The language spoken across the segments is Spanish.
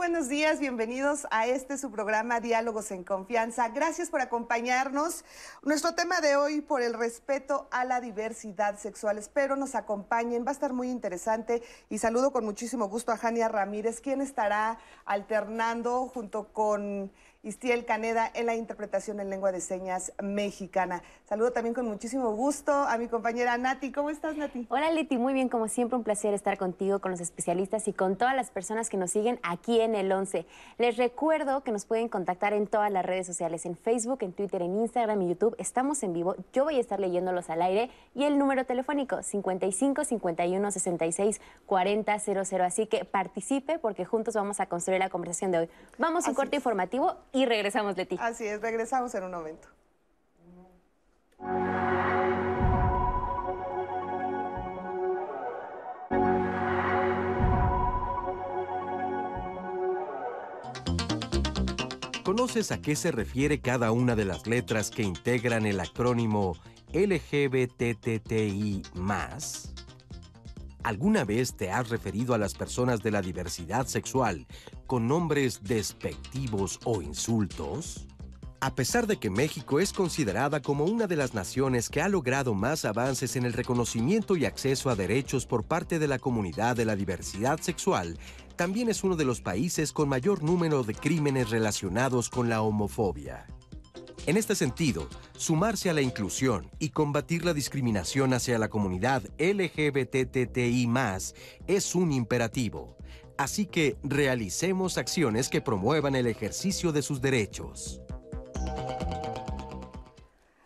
buenos días, bienvenidos a este su programa Diálogos en Confianza. Gracias por acompañarnos. Nuestro tema de hoy por el respeto a la diversidad sexual. Espero nos acompañen, va a estar muy interesante y saludo con muchísimo gusto a Jania Ramírez, quien estará alternando junto con Istiel Caneda en la interpretación en lengua de señas mexicana. Saludo también con muchísimo gusto a mi compañera Nati. ¿Cómo estás, Nati? Hola, Leti. Muy bien, como siempre, un placer estar contigo, con los especialistas y con todas las personas que nos siguen aquí en el 11. Les recuerdo que nos pueden contactar en todas las redes sociales, en Facebook, en Twitter, en Instagram y YouTube. Estamos en vivo. Yo voy a estar leyéndolos al aire y el número telefónico 55 51 66 40 00. Así que participe porque juntos vamos a construir la conversación de hoy. Vamos a un corte informativo y regresamos, Leti. Así es, regresamos en un momento. ¿Conoces a qué se refiere cada una de las letras que integran el acrónimo LGBTTI? ¿Alguna vez te has referido a las personas de la diversidad sexual con nombres despectivos o insultos? A pesar de que México es considerada como una de las naciones que ha logrado más avances en el reconocimiento y acceso a derechos por parte de la comunidad de la diversidad sexual, también es uno de los países con mayor número de crímenes relacionados con la homofobia. En este sentido, sumarse a la inclusión y combatir la discriminación hacia la comunidad LGBTTI es un imperativo. Así que realicemos acciones que promuevan el ejercicio de sus derechos.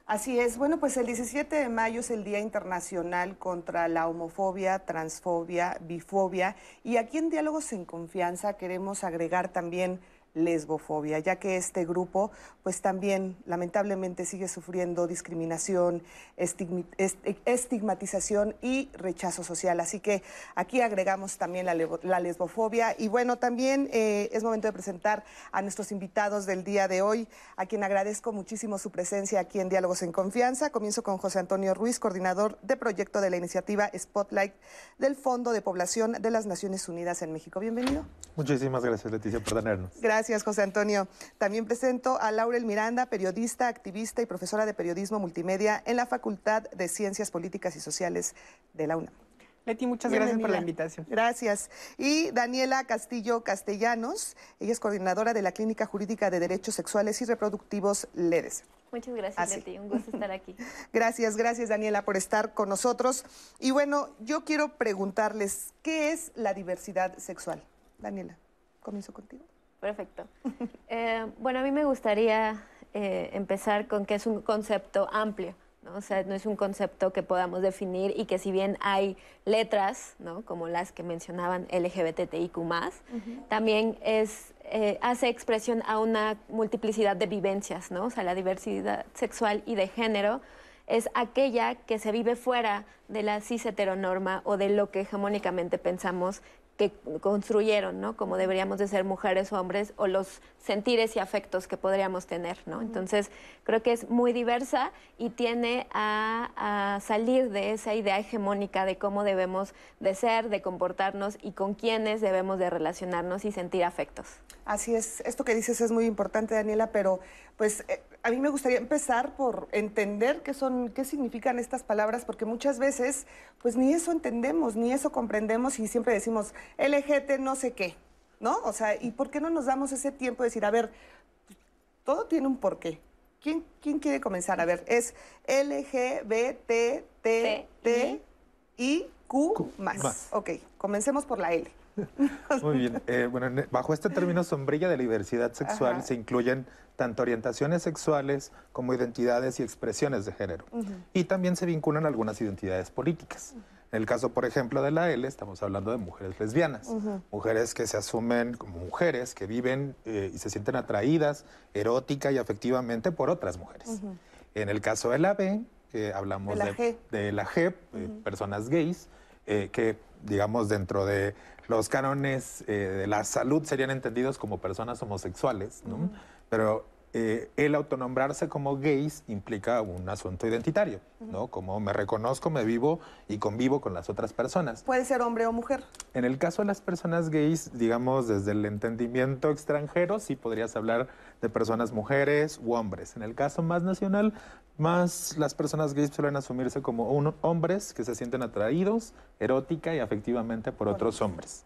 Así es. Bueno, pues el 17 de mayo es el Día Internacional contra la Homofobia, Transfobia, Bifobia. Y aquí en Diálogos en Confianza queremos agregar también lesbofobia, ya que este grupo pues también lamentablemente sigue sufriendo discriminación, estigmatización y rechazo social. Así que aquí agregamos también la, lesbofobia. Y bueno, también eh, es momento de presentar a nuestros invitados del día de hoy, a quien agradezco muchísimo su presencia aquí en Diálogos en Confianza. Comienzo con José Antonio Ruiz, coordinador de proyecto de la iniciativa Spotlight del Fondo de Población de las Naciones Unidas en México. Bienvenido. Muchísimas gracias, Leticia, por tenernos. Gracias. Gracias, José Antonio. También presento a Laurel Miranda, periodista, activista y profesora de periodismo multimedia en la Facultad de Ciencias Políticas y Sociales de la UNAM. Leti, muchas gracias por la invitación. Gracias. Y Daniela Castillo Castellanos, ella es coordinadora de la Clínica Jurídica de Derechos Sexuales y Reproductivos LEDES. Muchas gracias, Leti. Un gusto estar aquí. gracias, gracias, Daniela, por estar con nosotros. Y bueno, yo quiero preguntarles, ¿qué es la diversidad sexual? Daniela, comienzo contigo. Perfecto. Eh, bueno, a mí me gustaría eh, empezar con que es un concepto amplio. ¿no? O sea, no es un concepto que podamos definir y que si bien hay letras, ¿no? como las que mencionaban LGBTIQ+, también es, eh, hace expresión a una multiplicidad de vivencias, ¿no? O sea, la diversidad sexual y de género es aquella que se vive fuera de la cis heteronorma o de lo que hegemónicamente pensamos que construyeron, ¿no? Como deberíamos de ser mujeres o hombres o los sentires y afectos que podríamos tener, ¿no? Entonces, creo que es muy diversa y tiene a, salir de esa idea hegemónica de cómo debemos de ser, de comportarnos y con quiénes debemos de relacionarnos y sentir afectos. Así es, esto que dices es muy importante, Daniela, pero pues eh, a mí me gustaría empezar por entender qué son, qué significan estas palabras, porque muchas veces, pues ni eso entendemos, ni eso comprendemos y siempre decimos LGT no sé qué, ¿no? O sea, ¿y por qué no nos damos ese tiempo de decir, a ver, todo tiene un porqué? ¿Quién, quién quiere comenzar? A ver, es LGBTTIQ más. Ok, comencemos por la L. Muy bien. Eh, bueno, bajo este término sombrilla de diversidad sexual se incluyen tanto orientaciones sexuales como identidades y expresiones de género. Y también se vinculan algunas identidades políticas. En el caso, por ejemplo, de la L, estamos hablando de mujeres lesbianas, mujeres que se asumen como mujeres, que viven eh, y se sienten atraídas erótica y afectivamente por otras mujeres. En el caso de la B, hablamos de la G, eh, personas gays, que digamos dentro de los cánones eh, de la salud serían entendidos como personas homosexuales, ¿no? Pero eh, el autonombrarse como gays implica un asunto identitario, ¿no? Como me reconozco, me vivo y convivo con las otras personas. Puede ser hombre o mujer. En el caso de las personas gays, digamos, desde el entendimiento extranjero, sí podrías hablar de personas mujeres u hombres. En el caso más nacional, más las personas gays suelen asumirse como hombres que se sienten atraídos erótica y afectivamente por otros hombres.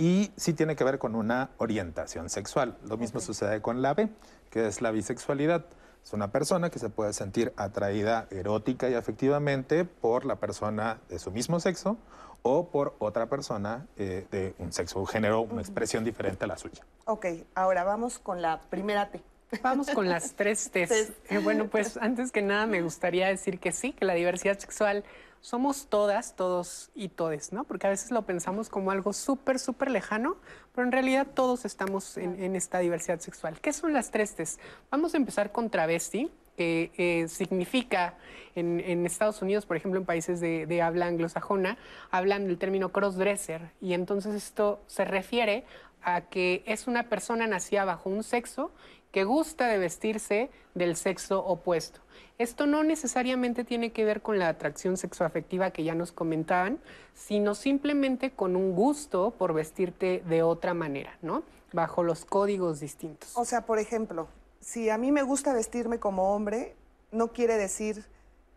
Y sí tiene que ver con una orientación sexual. Lo mismo sucede con la B que es la bisexualidad. Es una persona que se puede sentir atraída erótica y afectivamente por la persona de su mismo sexo o por otra persona eh, de un sexo, un género, una expresión diferente a la suya. Ok, ahora vamos con la primera T. Vamos con las tres T. Eh, bueno, pues antes que nada me gustaría decir que sí, que la diversidad sexual somos todas, todos y todes, ¿no? Porque a veces lo pensamos como algo súper, súper lejano, pero en realidad todos estamos en, esta diversidad sexual. ¿Qué son las tres T's? Vamos a empezar con travesti, que eh, significa en, Estados Unidos, por ejemplo, en países de, de habla anglosajona, hablan del término crossdresser y entonces esto se refiere a que es una persona nacida bajo un sexo que gusta de vestirse del sexo opuesto. Esto no necesariamente tiene que ver con la atracción sexoafectiva que ya nos comentaban, sino simplemente con un gusto por vestirte de otra manera, ¿no? Bajo los códigos distintos. O sea, por ejemplo, si a mí me gusta vestirme como hombre, ¿no quiere decir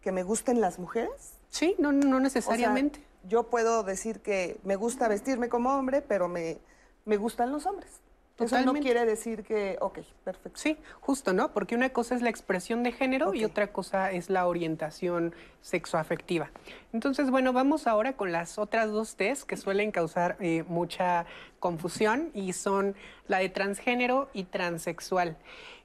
que me gusten las mujeres? Sí, no, no necesariamente. yo puedo decir que me gusta vestirme como hombre, pero me, me gustan los hombres. Eso no quiere decir que, ok, perfecto. Sí, justo, ¿no? Porque una cosa es la expresión de género y otra cosa es la orientación sexoafectiva. Entonces, bueno, vamos ahora con las otras dos T's que suelen causar eh, mucha confusión y son la de transgénero y transexual.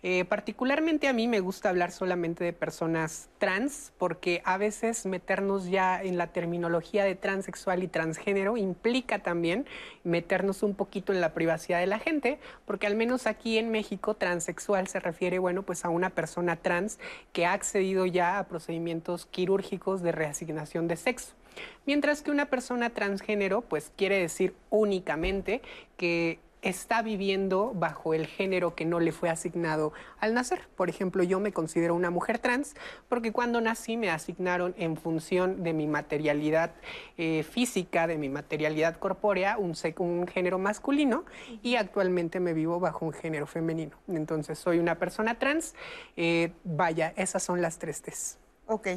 Eh, particularmente a mí me gusta hablar solamente de personas trans porque a veces meternos ya en la terminología de transexual y transgénero implica también meternos un poquito en la privacidad de la gente, porque al menos aquí en México transexual se refiere, bueno, pues a una persona trans que ha accedido ya a procedimientos quirúrgicos de reasignación de sexo. Mientras que una persona transgénero, pues quiere decir únicamente que está viviendo bajo el género que no le fue asignado al nacer. Por ejemplo, yo me considero una mujer trans porque cuando nací me asignaron en función de mi materialidad eh, física, de mi materialidad corpórea, un, un, género masculino y actualmente me vivo bajo un género femenino. Entonces soy una persona trans. Eh, vaya, esas son las tres T's. Ok.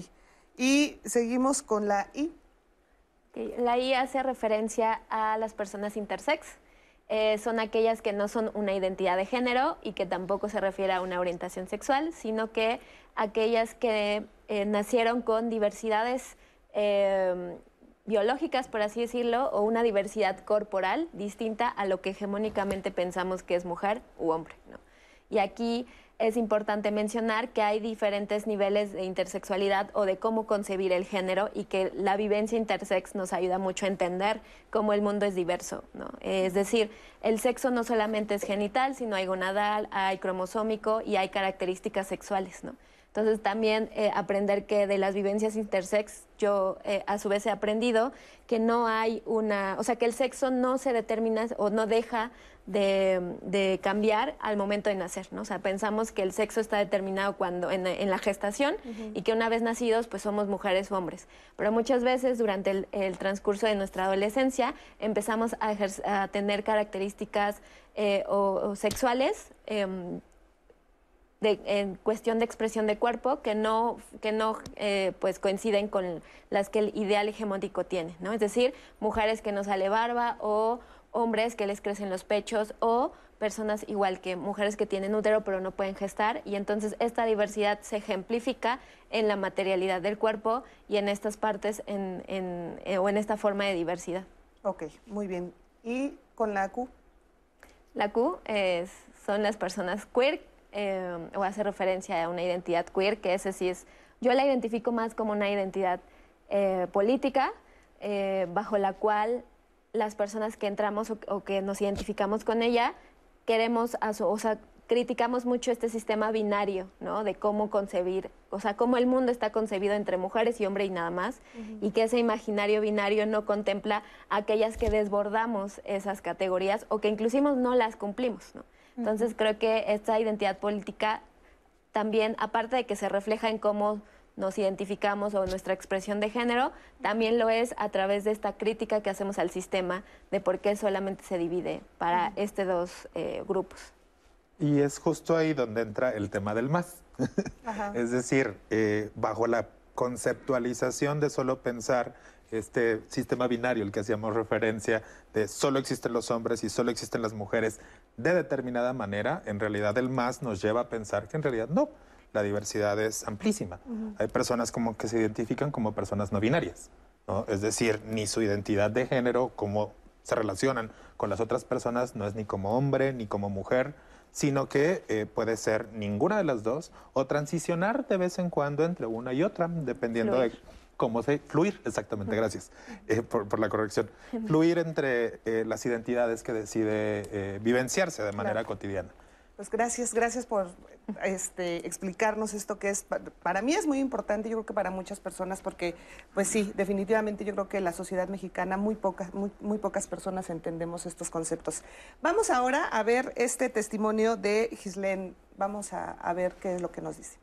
Y seguimos con la I. La I hace referencia a las personas intersex eh, son aquellas que no son una identidad de género y que tampoco se refiere a una orientación sexual, sino que aquellas que eh, nacieron con diversidades eh, biológicas, por así decirlo, o una diversidad corporal distinta a lo que hegemónicamente pensamos que es mujer u hombre. Y aquí es importante mencionar que hay diferentes niveles de intersexualidad o de cómo concebir el género y que la vivencia intersex nos ayuda mucho a entender cómo el mundo es diverso. ¿no? Es decir, el sexo no solamente es genital, sino hay gonadal, hay cromosómico y hay características sexuales. ¿no? Entonces también eh, aprender que de las vivencias intersex, yo eh, a su vez he aprendido que no hay una, o sea, que el sexo no se determina o no deja de, cambiar al momento de nacer, ¿no? O sea, pensamos que el sexo está determinado cuando en, la gestación y que una vez nacidos pues somos mujeres o hombres. Pero muchas veces durante el, transcurso de nuestra adolescencia empezamos a, tener características eh, o, sexuales em, en cuestión de expresión de cuerpo que no, que no eh, pues coinciden con las que el ideal hegemónico tiene, ¿no? Es decir, mujeres que no sale barba o hombres que les crecen los pechos o personas igual que mujeres que tienen útero pero no pueden gestar y entonces esta diversidad se ejemplifica en la materialidad del cuerpo y en estas partes en, en, eh, o en esta forma de diversidad. Ok, muy bien. ¿Y con la Q? La Q es, son las personas queer eh, o hace referencia a una identidad queer, que ese sí es, yo la identifico más como una identidad eh, política, eh, bajo la cual las personas que entramos o, que nos identificamos con ella, queremos, o sea, criticamos mucho este sistema binario, ¿no? De cómo concebir, o sea, cómo el mundo está concebido entre mujeres y hombre y nada más, y que ese imaginario binario no contempla aquellas que desbordamos esas categorías o que inclusive no las cumplimos, ¿no? Entonces creo que esta identidad política también, aparte de que se refleja en cómo nos identificamos o nuestra expresión de género, también lo es a través de esta crítica que hacemos al sistema de por qué solamente se divide para estos dos eh, grupos. Y es justo ahí donde entra el tema del más. es decir, eh, bajo la conceptualización de solo pensar este sistema binario, el que hacíamos referencia de solo existen los hombres y solo existen las mujeres de determinada manera, en realidad el más nos lleva a pensar que en realidad no, la diversidad es amplísima. Hay personas como que se identifican como personas no binarias, es decir, ni su identidad de género, cómo se relacionan con las otras personas, no es ni como hombre ni como mujer, sino que eh, puede ser ninguna de las dos o transicionar de vez en cuando entre una y otra, dependiendo de cómo se... Fluir, exactamente, gracias eh, por, la corrección. Fluir entre eh, las identidades que decide vivenciarse de manera cotidiana. Pues gracias, gracias por este, explicarnos esto que es, para mí es muy importante, yo creo que para muchas personas, porque pues sí, definitivamente yo creo que la sociedad mexicana, muy pocas, muy, muy pocas personas entendemos estos conceptos. Vamos ahora a ver este testimonio de Gislén, vamos a, a ver qué es lo que nos dice.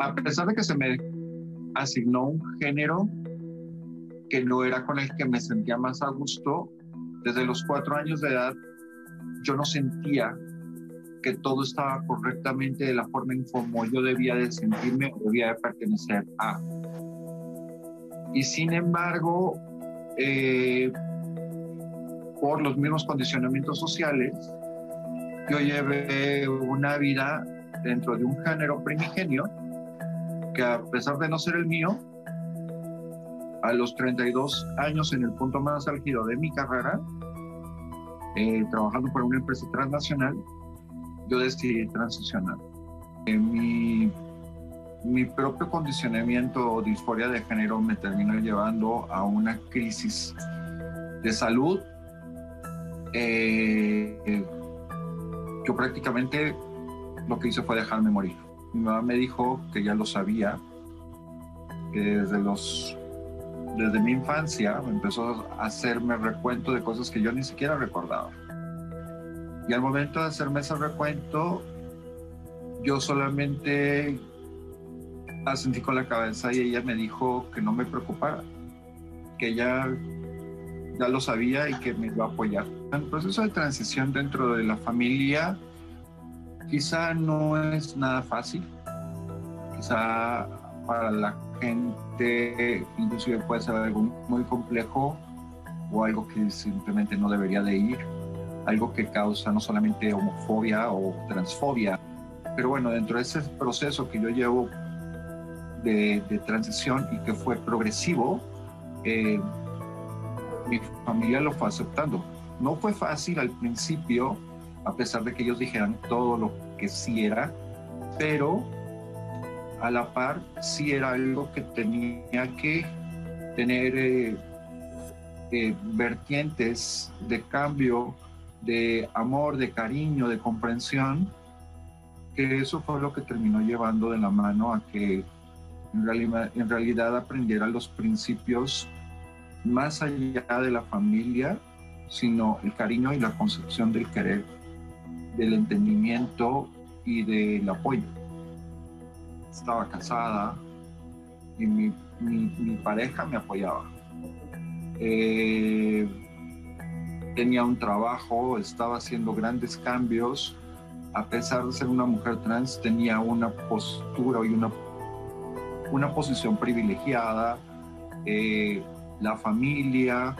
A pesar de que se me asignó un género que no era con el que me sentía más a gusto, desde los cuatro años de edad yo no sentía que todo estaba correctamente de la forma en como yo debía de sentirme o debía de pertenecer a. Y sin embargo, eh, por los mismos condicionamientos sociales, yo llevé una vida dentro de un género primigenio que a pesar de no ser el mío, a los 32 años en el punto más álgido de mi carrera, eh, trabajando para una empresa transnacional, yo decidí transicionar. Mi, mi propio condicionamiento o disforia de género me terminó llevando a una crisis de salud. Eh, yo prácticamente lo que hice fue dejarme morir. Mi mamá me dijo que ya lo sabía, que desde los desde mi infancia empezó a hacerme recuento de cosas que yo ni siquiera recordaba. Y al momento de hacerme ese recuento, yo solamente asentí con la cabeza y ella me dijo que no me preocupara, que ella ya lo sabía y que me iba a apoyar. El proceso de transición dentro de la familia quizá no es nada fácil, quizá para la gente inclusive puede ser algo muy complejo o algo que simplemente no debería de ir, algo que causa no solamente homofobia o transfobia, pero bueno, dentro de ese proceso que yo llevo de, transición y que fue progresivo, eh, mi familia lo fue aceptando. No fue fácil al principio, a pesar de que ellos dijeran todo lo que sí era, pero a la par sí era algo que tenía que tener eh, eh, vertientes de cambio, de amor, de cariño, de comprensión, que eso fue lo que terminó llevando de la mano a que en en realidad aprendiera los principios más allá de la familia, sino el cariño y la concepción del querer, del entendimiento y del apoyo estaba casada y mi, pareja me apoyaba. Eh, tenía un trabajo, estaba haciendo grandes cambios. A pesar de ser una mujer trans, tenía una postura y una, una posición privilegiada. Eh, la familia,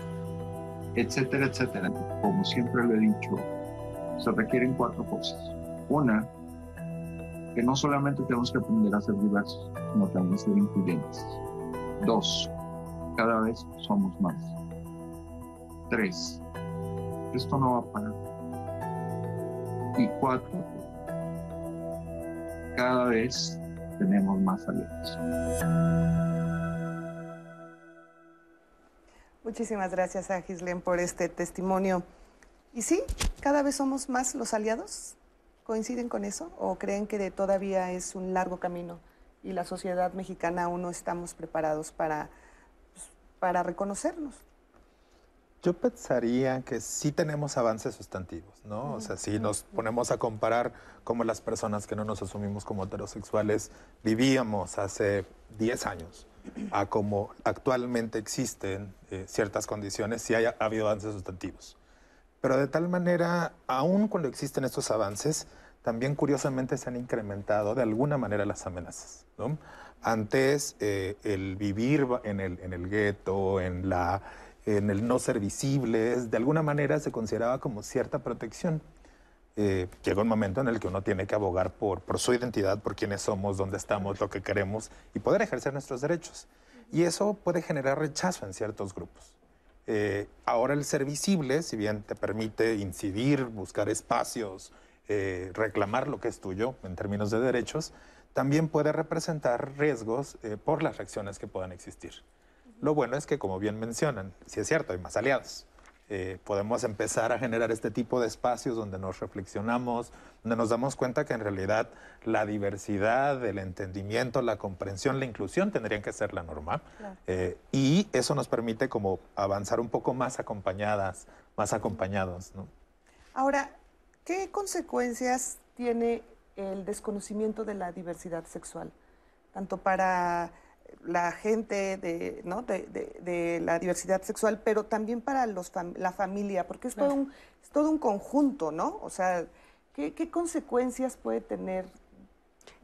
etcétera, etcétera. Como siempre lo he dicho, se requieren cuatro cosas. Una, que no solamente tenemos que aprender a ser diversos, sino también ser incluyentes. Dos, cada vez somos más. Tres, esto no va a parar. Y cuatro, cada vez tenemos más aliados. Muchísimas gracias a Gislén por este testimonio. Y sí, cada vez somos más los aliados ¿Coinciden con eso o creen que todavía es un largo camino y la sociedad mexicana aún no estamos preparados para, pues, para reconocernos? Yo pensaría que sí tenemos avances sustantivos, ¿no? O sea, si nos ponemos a comparar cómo las personas que no nos asumimos como heterosexuales vivíamos hace 10 años a cómo actualmente existen eh, ciertas condiciones, sí ha habido avances sustantivos. Pero de tal manera, aún cuando existen estos avances, también curiosamente se han incrementado de alguna manera las amenazas. Antes, eh, el vivir en el, en el gueto, en en el no ser visibles, de alguna manera se consideraba como cierta protección. Eh, llega un momento en el que uno tiene que abogar por, por su identidad, por quiénes somos, dónde estamos, lo que queremos y poder ejercer nuestros derechos. Y eso puede generar rechazo en ciertos grupos. Eh, ahora el ser visible, si bien te permite incidir, buscar espacios, eh, reclamar lo que es tuyo en términos de derechos, también puede representar riesgos por las reacciones que puedan existir. Lo bueno es que, como bien mencionan, si es cierto, hay más aliados. Eh, podemos empezar a generar este tipo de espacios donde nos reflexionamos, donde nos damos cuenta que en realidad la diversidad, el entendimiento, la comprensión, la inclusión tendrían que ser la norma. Eh, y eso nos permite como avanzar un poco más acompañadas, más acompañados. Ahora, ¿qué consecuencias tiene el desconocimiento de la diversidad sexual? Tanto para la gente de, ¿no? de, de, la diversidad sexual, pero también para los la familia, porque es, todo un, es todo un conjunto, ¿no? O sea, ¿qué, qué consecuencias puede tener?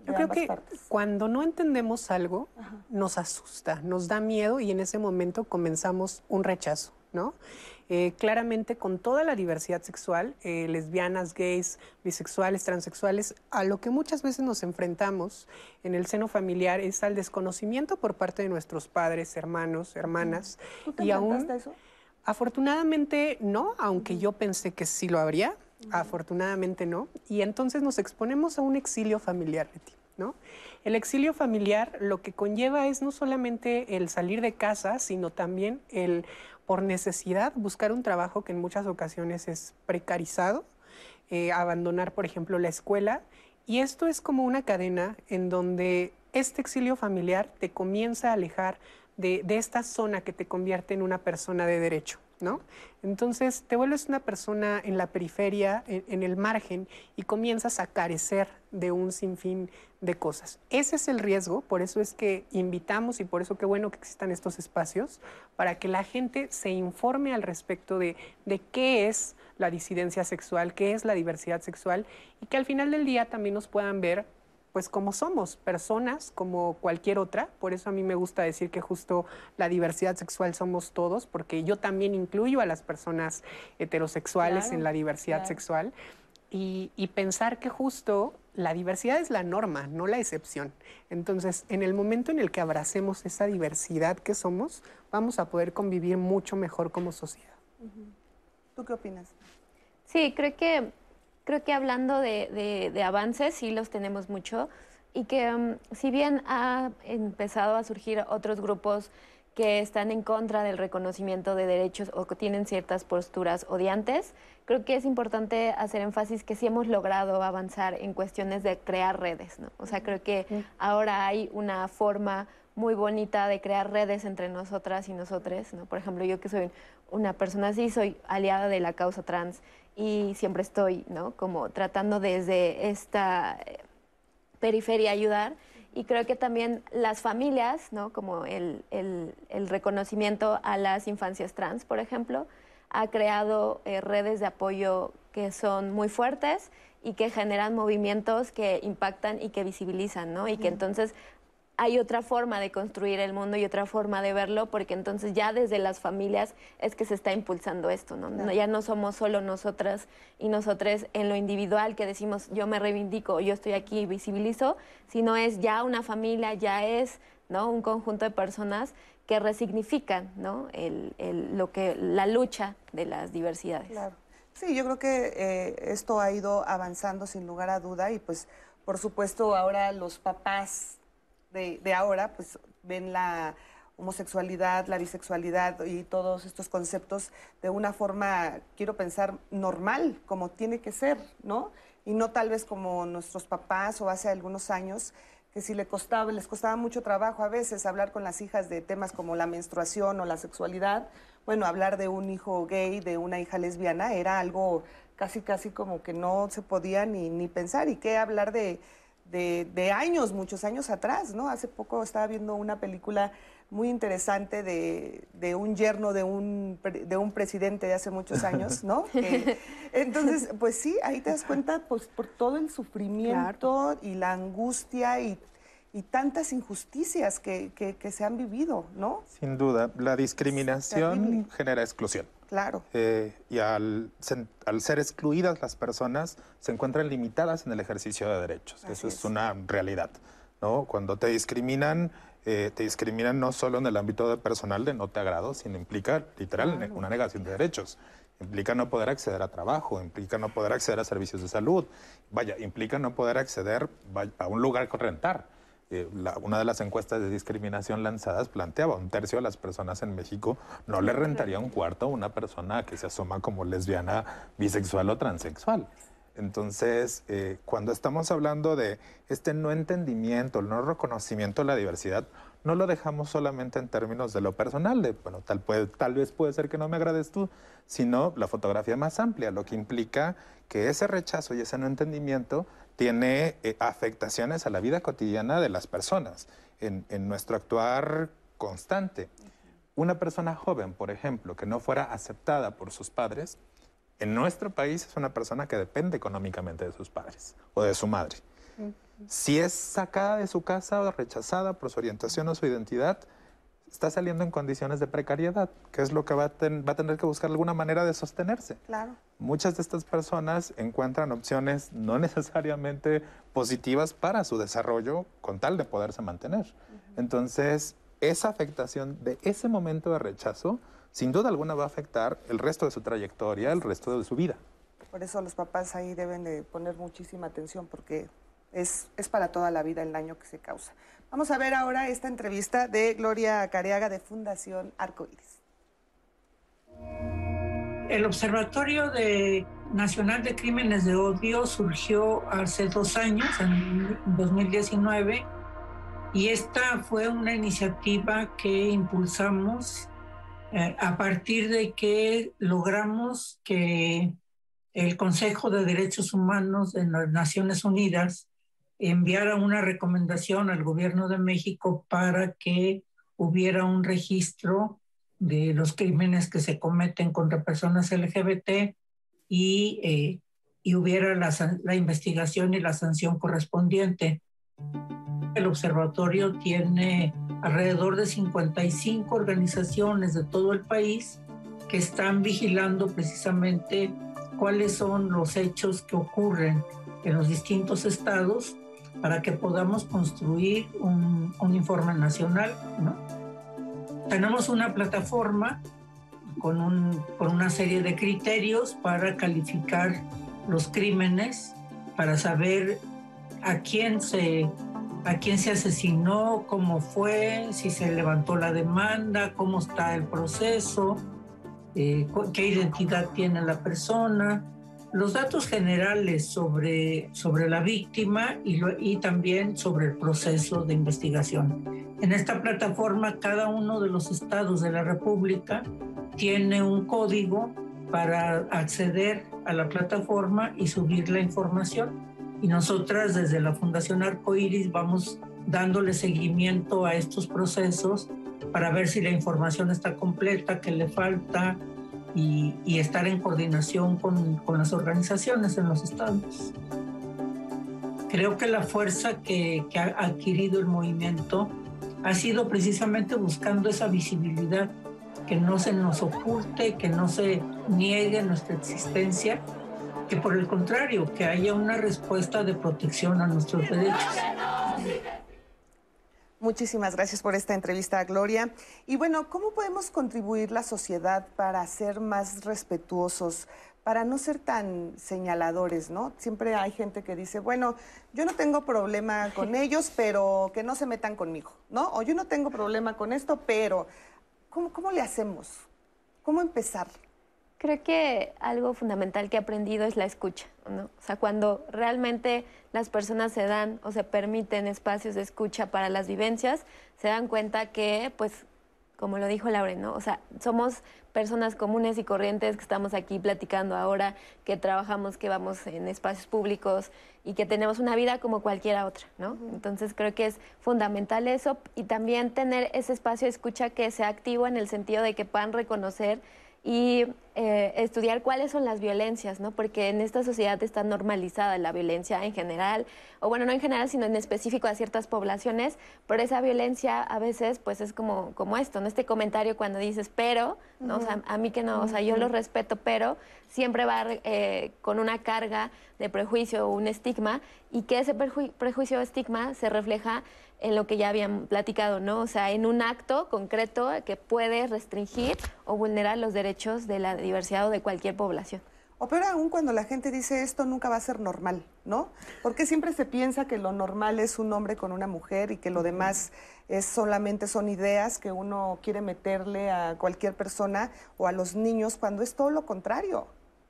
Yo creo que cuando no entendemos algo, nos asusta, nos da miedo y en ese momento comenzamos un rechazo, ¿no? Eh, claramente con toda la diversidad sexual, eh, lesbianas, gays, bisexuales, transexuales, a lo que muchas veces nos enfrentamos en el seno familiar es al desconocimiento por parte de nuestros padres, hermanos, hermanas. ¿Tú te y aún, eso? Afortunadamente no, aunque yo pensé que sí lo habría, afortunadamente no. Y entonces nos exponemos a un exilio familiar, Betty, ¿no? El exilio familiar lo que conlleva es no solamente el salir de casa, sino también el por necesidad buscar un trabajo que en muchas ocasiones es precarizado, eh, abandonar, por ejemplo, la escuela. Y esto es como una cadena en donde este exilio familiar te comienza a alejar de, esta zona que te convierte en una persona de derecho. ¿No? Entonces te vuelves una persona en la periferia, en, el margen, y comienzas a carecer de un sinfín de cosas. Ese es el riesgo, por eso es que invitamos y por eso qué bueno que existan estos espacios, para que la gente se informe al respecto de, de qué es la disidencia sexual, qué es la diversidad sexual, y que al final del día también nos puedan ver pues como somos, personas como cualquier otra. Por eso a mí me gusta decir que justo la diversidad sexual somos todos, porque yo también incluyo a las personas heterosexuales en la diversidad sexual. Y, y, pensar que justo la diversidad es la norma, no la excepción. Entonces, en el momento en el que abracemos esa diversidad que somos, vamos a poder convivir mucho mejor como sociedad. ¿Tú qué opinas? Sí, creo que, creo que hablando de, de, avances, sí los tenemos mucho y que um, si bien ha empezado a surgir otros grupos que están en contra del reconocimiento de derechos o que tienen ciertas posturas odiantes, creo que es importante hacer énfasis que sí hemos logrado avanzar en cuestiones de crear redes, ¿no? O sea, creo que ahora hay una forma muy bonita de crear redes entre nosotras y nosotros, ¿no? Por ejemplo, yo que soy una persona así, soy aliada de la causa trans y siempre estoy, ¿no? Como tratando desde esta eh, periferia ayudar y creo que también las familias, ¿no? como el, el, reconocimiento a las infancias trans, por ejemplo, ha creado eh, redes de apoyo que son muy fuertes y que generan movimientos que impactan y que visibilizan, ¿no? Y que entonces hay otra forma de construir el mundo y otra forma de verlo, porque entonces ya desde las familias es que se está impulsando esto, ¿no? Ya no somos solo nosotras y nosotros en lo individual que decimos yo me reivindico, yo estoy aquí y visibilizo, sino es ya una familia, ya es ¿no? un conjunto de personas que resignifican ¿no? el, el, lo que, la lucha de las diversidades. Claro. Sí, yo creo que eh, esto ha ido avanzando sin lugar a duda y pues por supuesto ahora los papás de, ahora, pues ven la homosexualidad, la bisexualidad y todos estos conceptos de una forma, quiero pensar, normal, como tiene que ser, ¿no? Y no tal vez como nuestros papás o hace algunos años que si le costaba, les costaba mucho trabajo a veces hablar con las hijas de temas como la menstruación o la sexualidad, bueno, hablar de un hijo gay, de una hija lesbiana, era algo casi, casi como que no se podía ni, ni pensar. ¿Y qué hablar de, de, años, muchos años atrás, ¿no? Hace poco estaba viendo una película muy interesante de, un yerno de un, de un presidente de hace muchos años, ¿no? entonces, pues sí, ahí te das cuenta pues, por todo el sufrimiento y la angustia y, tantas injusticias que, se han vivido, ¿no? Sin duda, la discriminación genera exclusión. Claro. Eh, y al, al, ser excluidas las personas, se encuentran limitadas en el ejercicio de derechos. Eso es, una realidad. ¿no? Cuando te discriminan, eh, te discriminan no solo en el ámbito de personal de no te agrado, sino implica literal una negación de derechos. Implica no poder acceder a trabajo, implica no poder acceder a servicios de salud, vaya, implica no poder acceder a un lugar que rentar eh, una de las encuestas de discriminación lanzadas planteaba un tercio de las personas en México no le rentaría un cuarto a una persona que se asoma como lesbiana, bisexual o transexual. Entonces, eh, cuando estamos hablando de este no entendimiento, el no reconocimiento de la diversidad, no lo dejamos solamente en términos de lo personal, de, bueno, tal, tal vez puede ser que no me agrades tú, sino la fotografía más amplia, lo que implica que ese rechazo y ese no entendimiento tiene eh, afectaciones a la vida cotidiana de las personas, en, nuestro actuar constante. Una persona joven, por ejemplo, que no fuera aceptada por sus padres, en nuestro país es una persona que depende económicamente de sus padres o de su madre. Si es sacada de su casa o rechazada por su orientación o su identidad, está saliendo en condiciones de precariedad, que es lo que va a, va a tener que buscar alguna manera de sostenerse. Claro. Muchas de estas personas encuentran opciones no necesariamente positivas para su desarrollo con tal de poderse mantener. Entonces, esa afectación de ese momento de rechazo, sin duda alguna va a afectar el resto de su trayectoria, el resto de su vida. Por eso los papás ahí deben de poner muchísima atención porque es, es para toda la vida el daño que se causa. Vamos a ver ahora esta entrevista de Gloria Careaga de Fundación Arcoíris. El Observatorio Nacional de Crímenes de Odio surgió hace dos años, en 2019, y esta fue una iniciativa que impulsamos eh, a partir de que logramos que el Consejo de Derechos Humanos de las Naciones Unidas enviara una recomendación al gobierno de México para que hubiera un registro de los crímenes que se cometen contra personas LGBT y, eh, y hubiera la, la investigación y la sanción correspondiente. El observatorio tiene alrededor de 55 organizaciones de todo el país que están vigilando precisamente cuáles son los hechos que ocurren en los distintos estados para que podamos construir un, informe nacional. Tenemos una plataforma con, una serie de criterios para calificar los crímenes, para saber a quién se, a quién se asesinó, cómo fue, si se levantó la demanda, cómo está el proceso, eh, qué identidad tiene la persona, los datos generales sobre, sobre la víctima y, también sobre el proceso de investigación. En esta plataforma, cada uno de los estados de la República tiene un código para acceder a la plataforma y subir la información. Y nosotras desde la Fundación Arcoiris vamos dándole seguimiento a estos procesos para ver si la información está completa, qué le falta, y, estar en coordinación con, con, las organizaciones en los estados. Creo que la fuerza que, que ha adquirido el movimiento ha sido precisamente buscando esa visibilidad, que no se nos oculte, que no se niegue nuestra existencia, que por el contrario, que haya una respuesta de protección a nuestros derechos. Muchísimas gracias por esta entrevista, Gloria. Y bueno, ¿cómo podemos contribuir la sociedad para ser más respetuosos, para no ser tan señaladores, ¿no? Siempre hay gente que dice, bueno, yo no tengo problema con ellos, pero que no se metan conmigo, ¿no? O yo no tengo problema con esto, pero ¿cómo, cómo le hacemos? ¿Cómo empezar? Creo que algo fundamental que he aprendido es la escucha, ¿no? O sea, cuando realmente las personas se dan o se permiten espacios de escucha para las vivencias, se dan cuenta que, pues, como lo dijo Lauren, ¿no? O sea, somos personas comunes y corrientes que estamos aquí platicando ahora, que trabajamos, que vamos en espacios públicos y que tenemos una vida como cualquiera otra, ¿no? Entonces creo que es fundamental eso y también tener ese espacio de escucha que sea activo en el sentido de que puedan reconocer y eh, estudiar cuáles son las violencias, ¿no? Porque en esta sociedad está normalizada la violencia en general, o bueno, no en general, sino en específico a ciertas poblaciones, pero esa violencia a veces pues es como, como esto, ¿no? Este comentario cuando dices, pero, ¿no? O sea, a mí que no, o sea, yo lo respeto, pero siempre va eh, con una carga de prejuicio o un estigma, y que ese prejuicio o estigma se refleja en lo que ya habían platicado, ¿no? O sea, en un acto concreto que puede restringir o vulnerar los derechos de la diversidad o de cualquier población. O aún cuando la gente dice esto nunca va a ser normal, ¿no? Porque siempre se piensa que lo normal es un hombre con una mujer y que lo demás es solamente son ideas que uno quiere meterle a cualquier persona o a los niños cuando es todo lo contrario.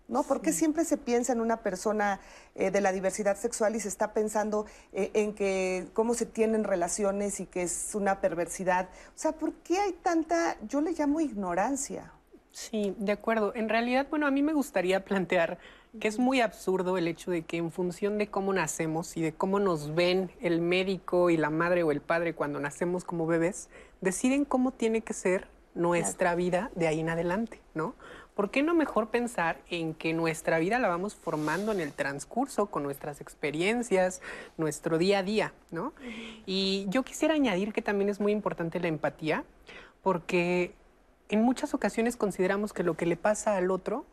¿No? ¿Por qué siempre se piensa en una persona eh, de la diversidad sexual y se está pensando eh, en que cómo se tienen relaciones y que es una perversidad? O sea, ¿por qué hay tanta, yo le llamo ignorancia? Sí, de acuerdo. En realidad, bueno, a mí me gustaría plantear que es muy absurdo el hecho de que en función de cómo nacemos y de cómo nos ven el médico y la madre o el padre cuando nacemos como bebés, deciden cómo tiene que ser nuestra vida de ahí en adelante, ¿no? ¿Por qué no mejor pensar en que nuestra vida la vamos formando en el transcurso con nuestras experiencias, nuestro día a día, ¿no? Y yo quisiera añadir que también es muy importante la empatía, porque en muchas ocasiones consideramos que lo que le pasa al otro,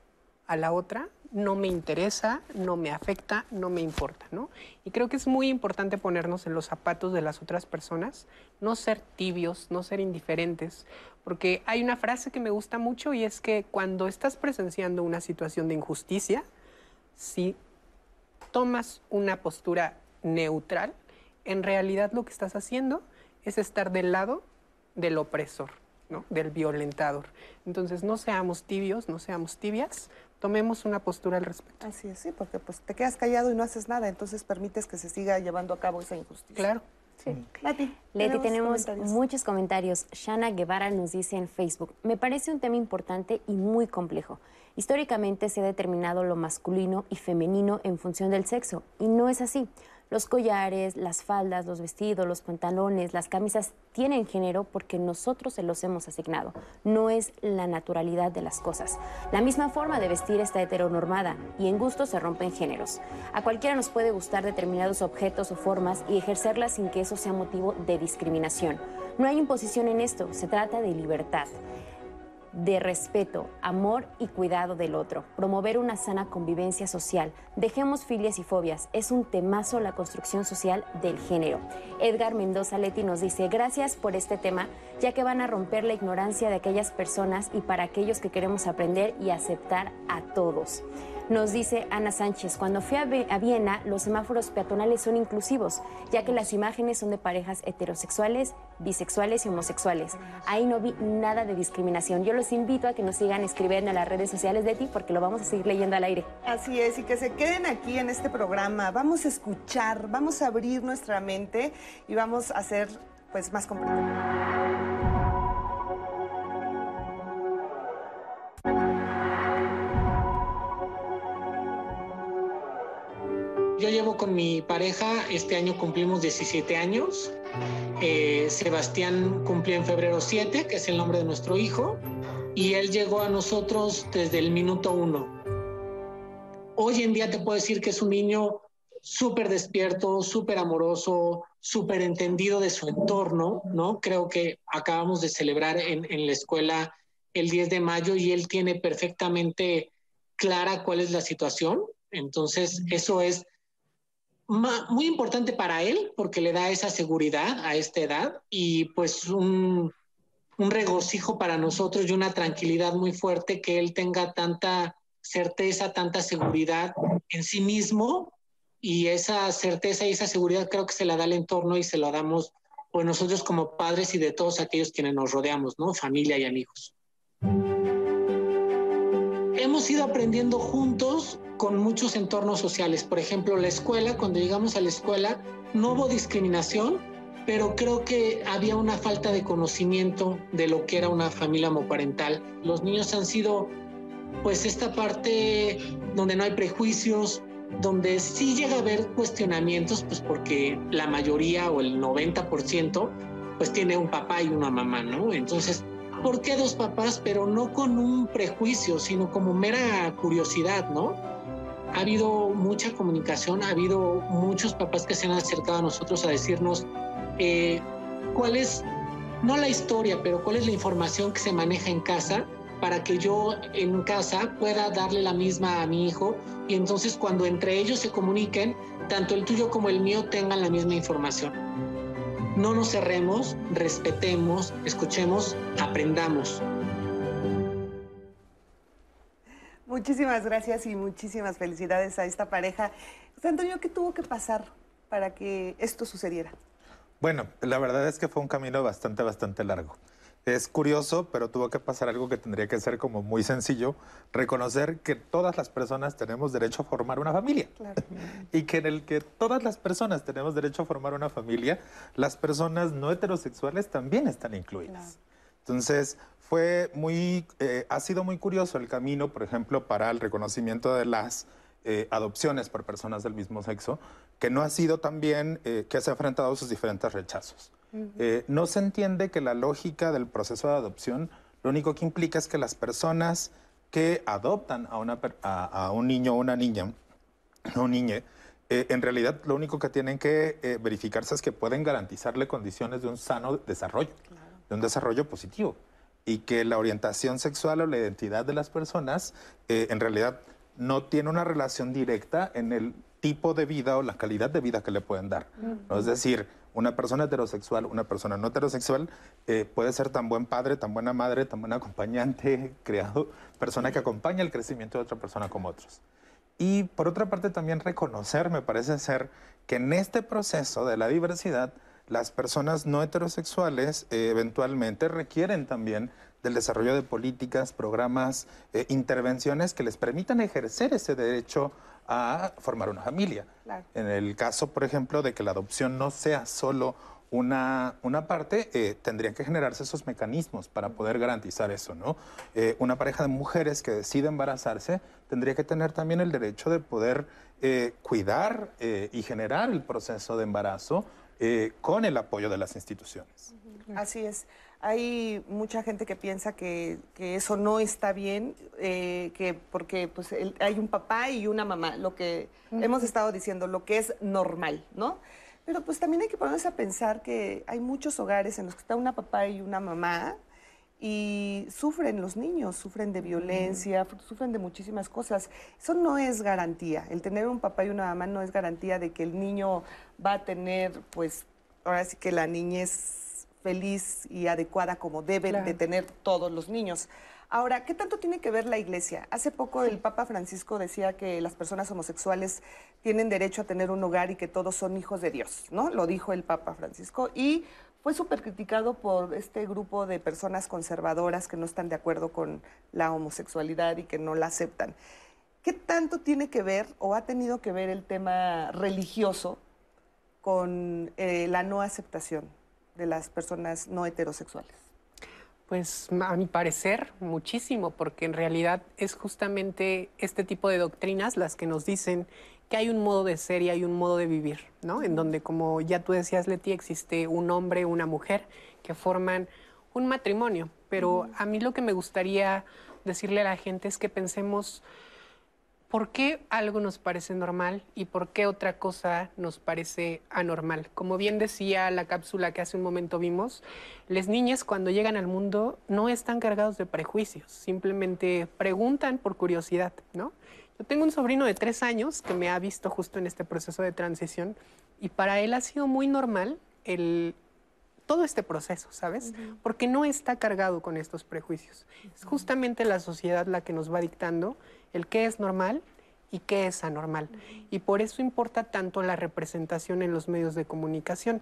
a la otra, no me interesa, no me afecta, no me importa, ¿no? Y creo que es muy importante ponernos en los zapatos de las otras personas, no ser tibios, no ser indiferentes, porque hay una frase que me gusta mucho y es que cuando estás presenciando una situación de injusticia, si tomas una postura neutral, en realidad lo que estás haciendo es estar del lado del opresor, ¿no? del violentador. Entonces no seamos tibios, no seamos tibias, tomemos una postura al respecto. Así es, sí, porque pues te quedas callado y no haces nada, entonces permites que se siga llevando a cabo esa injusticia. Claro. Sí. Leti, Leti, tenemos, muchos comentarios. Shana Guevara nos dice en Facebook, me parece un tema importante y muy complejo. Históricamente se ha determinado lo masculino y femenino en función del sexo, y no es así. Los collares, las faldas, los vestidos, los pantalones, las camisas tienen género porque nosotros se los hemos asignado. No es la naturalidad de las cosas. La misma forma de vestir está heteronormada y en gusto se rompen géneros. A cualquiera nos puede gustar determinados objetos o formas y ejercerlas sin que eso sea motivo de discriminación. No hay imposición en esto, se trata de libertad de respeto, amor y cuidado del otro, promover una sana convivencia social. Dejemos filias y fobias, es un temazo la construcción social del género. Edgar Mendoza Leti nos dice, gracias por este tema, ya que van a romper la ignorancia de aquellas personas y para aquellos que queremos aprender y aceptar a todos. Nos dice Ana Sánchez, cuando fui a Viena, los semáforos peatonales son inclusivos, ya que las imágenes son de parejas heterosexuales, bisexuales y homosexuales. Ahí no vi nada de discriminación. Yo los invito a que nos sigan escribiendo en las redes sociales de ti porque lo vamos a seguir leyendo al aire. Así es, y que se queden aquí en este programa. Vamos a escuchar, vamos a abrir nuestra mente y vamos a ser pues más completos. Yo llevo con mi pareja, este año cumplimos 17 años. Eh, Sebastián cumplió en febrero 7, que es el nombre de nuestro hijo, y él llegó a nosotros desde el minuto uno. Hoy en día te puedo decir que es un niño súper despierto, súper amoroso, súper entendido de su entorno, ¿no? Creo que acabamos de celebrar en, en la escuela el 10 de mayo y él tiene perfectamente clara cuál es la situación. Entonces, eso es muy importante para él porque le da esa seguridad a esta edad y pues un, un regocijo para nosotros y una tranquilidad muy fuerte que él tenga tanta certeza, tanta seguridad en sí mismo y esa certeza y esa seguridad creo que se la da el entorno y se la damos pues nosotros como padres y de todos aquellos quienes nos rodeamos, ¿no? Familia y amigos hemos ido aprendiendo juntos con muchos entornos sociales. Por ejemplo, la escuela, cuando llegamos a la escuela, no hubo discriminación, pero creo que había una falta de conocimiento de lo que era una familia homoparental. Los niños han sido, pues, esta parte donde no hay prejuicios, donde sí llega a haber cuestionamientos, pues porque la mayoría o el 90% pues tiene un papá y una mamá, ¿no? Entonces, ¿por qué dos papás? Pero no con un prejuicio, sino como mera curiosidad, ¿no? Ha habido mucha comunicación, ha habido muchos papás que se han acercado a nosotros a decirnos eh, cuál es, no la historia, pero cuál es la información que se maneja en casa para que yo en casa pueda darle la misma a mi hijo y entonces cuando entre ellos se comuniquen, tanto el tuyo como el mío tengan la misma información. No nos cerremos, respetemos, escuchemos, aprendamos. Muchísimas gracias y muchísimas felicidades a esta pareja. Antonio, ¿qué tuvo que pasar para que esto sucediera? Bueno, la verdad es que fue un camino bastante, bastante largo. Es curioso, pero tuvo que pasar algo que tendría que ser como muy sencillo, reconocer que todas las personas tenemos derecho a formar una familia. y que en el que todas las personas tenemos derecho a formar una familia, las personas no heterosexuales también están incluidas. Entonces, fue muy, eh, ha sido muy curioso el camino, por ejemplo, para el reconocimiento de las eh, adopciones por personas del mismo sexo, que no ha sido también, eh, que se ha enfrentado a sus diferentes rechazos. Eh, no se entiende que la lógica del proceso de adopción lo único que implica es que las personas que adoptan a, una, a, un niño o una niña, o niña, eh, en realidad lo único que tienen que eh, verificarse es que pueden garantizarle condiciones de un sano desarrollo, de un desarrollo positivo, y que la orientación sexual o la identidad de las personas en realidad no tiene una relación directa en el tipo de vida o la calidad de vida que le pueden dar. Es decir, una persona heterosexual, una persona no heterosexual, eh, puede ser tan buen padre, tan buena madre, tan buen acompañante, creado, persona que acompaña el crecimiento de otra persona como otros. Y por otra parte también reconocer, me parece ser, que en este proceso de la diversidad, las personas no heterosexuales eh, eventualmente requieren también del desarrollo de políticas, programas, eh, intervenciones que les permitan ejercer ese derecho a formar una familia. En el caso, por ejemplo, de que la adopción no sea solo una, una parte, eh, tendrían que generarse esos mecanismos para poder garantizar eso, ¿no? Eh, una pareja de mujeres que decide embarazarse tendría que tener también el derecho de poder eh, cuidar y generar el proceso de embarazo con el apoyo de las instituciones. Así es. Hay mucha gente que piensa que, eso no está bien, eh, que porque pues hay un papá y una mamá, lo que hemos estado diciendo, lo que es normal, ¿no? Pero pues también hay que ponerse a pensar que hay muchos hogares en los que está una papá y una mamá y sufren los niños, sufren de violencia, sufren de muchísimas cosas. Eso no es garantía. El tener un papá y una mamá no es garantía de que el niño va a tener, pues, ahora sí que la niñez feliz y adecuada como deben de tener todos los niños. Ahora, ¿qué tanto tiene que ver la iglesia? Hace poco el Papa Francisco decía que las personas homosexuales tienen derecho a tener un hogar y que todos son hijos de Dios, ¿no? Lo dijo el Papa Francisco y fue súper criticado por este grupo de personas conservadoras que no están de acuerdo con la homosexualidad y que no la aceptan. ¿Qué tanto tiene que ver o ha tenido que ver el tema religioso con eh, la no aceptación de las personas no heterosexuales? Pues a mi parecer muchísimo, porque en realidad es justamente este tipo de doctrinas las que nos dicen que hay un modo de ser y hay un modo de vivir, ¿no? En donde, como ya tú decías, Leti, existe un hombre, una mujer que forman un matrimonio. Pero a mí lo que me gustaría decirle a la gente es que pensemos ¿por qué algo nos parece normal y por qué otra cosa nos parece anormal? Como bien decía la cápsula que hace un momento vimos, las niñas cuando llegan al mundo no están cargados de prejuicios, simplemente preguntan por curiosidad, ¿no? Yo tengo un sobrino de tres años que me ha visto justo en este proceso de transición y para él ha sido muy normal el, todo este proceso, ¿sabes? Porque no está cargado con estos prejuicios. Es justamente la sociedad la que nos va dictando el qué es normal y qué es anormal. Y por eso importa tanto la representación en los medios de comunicación.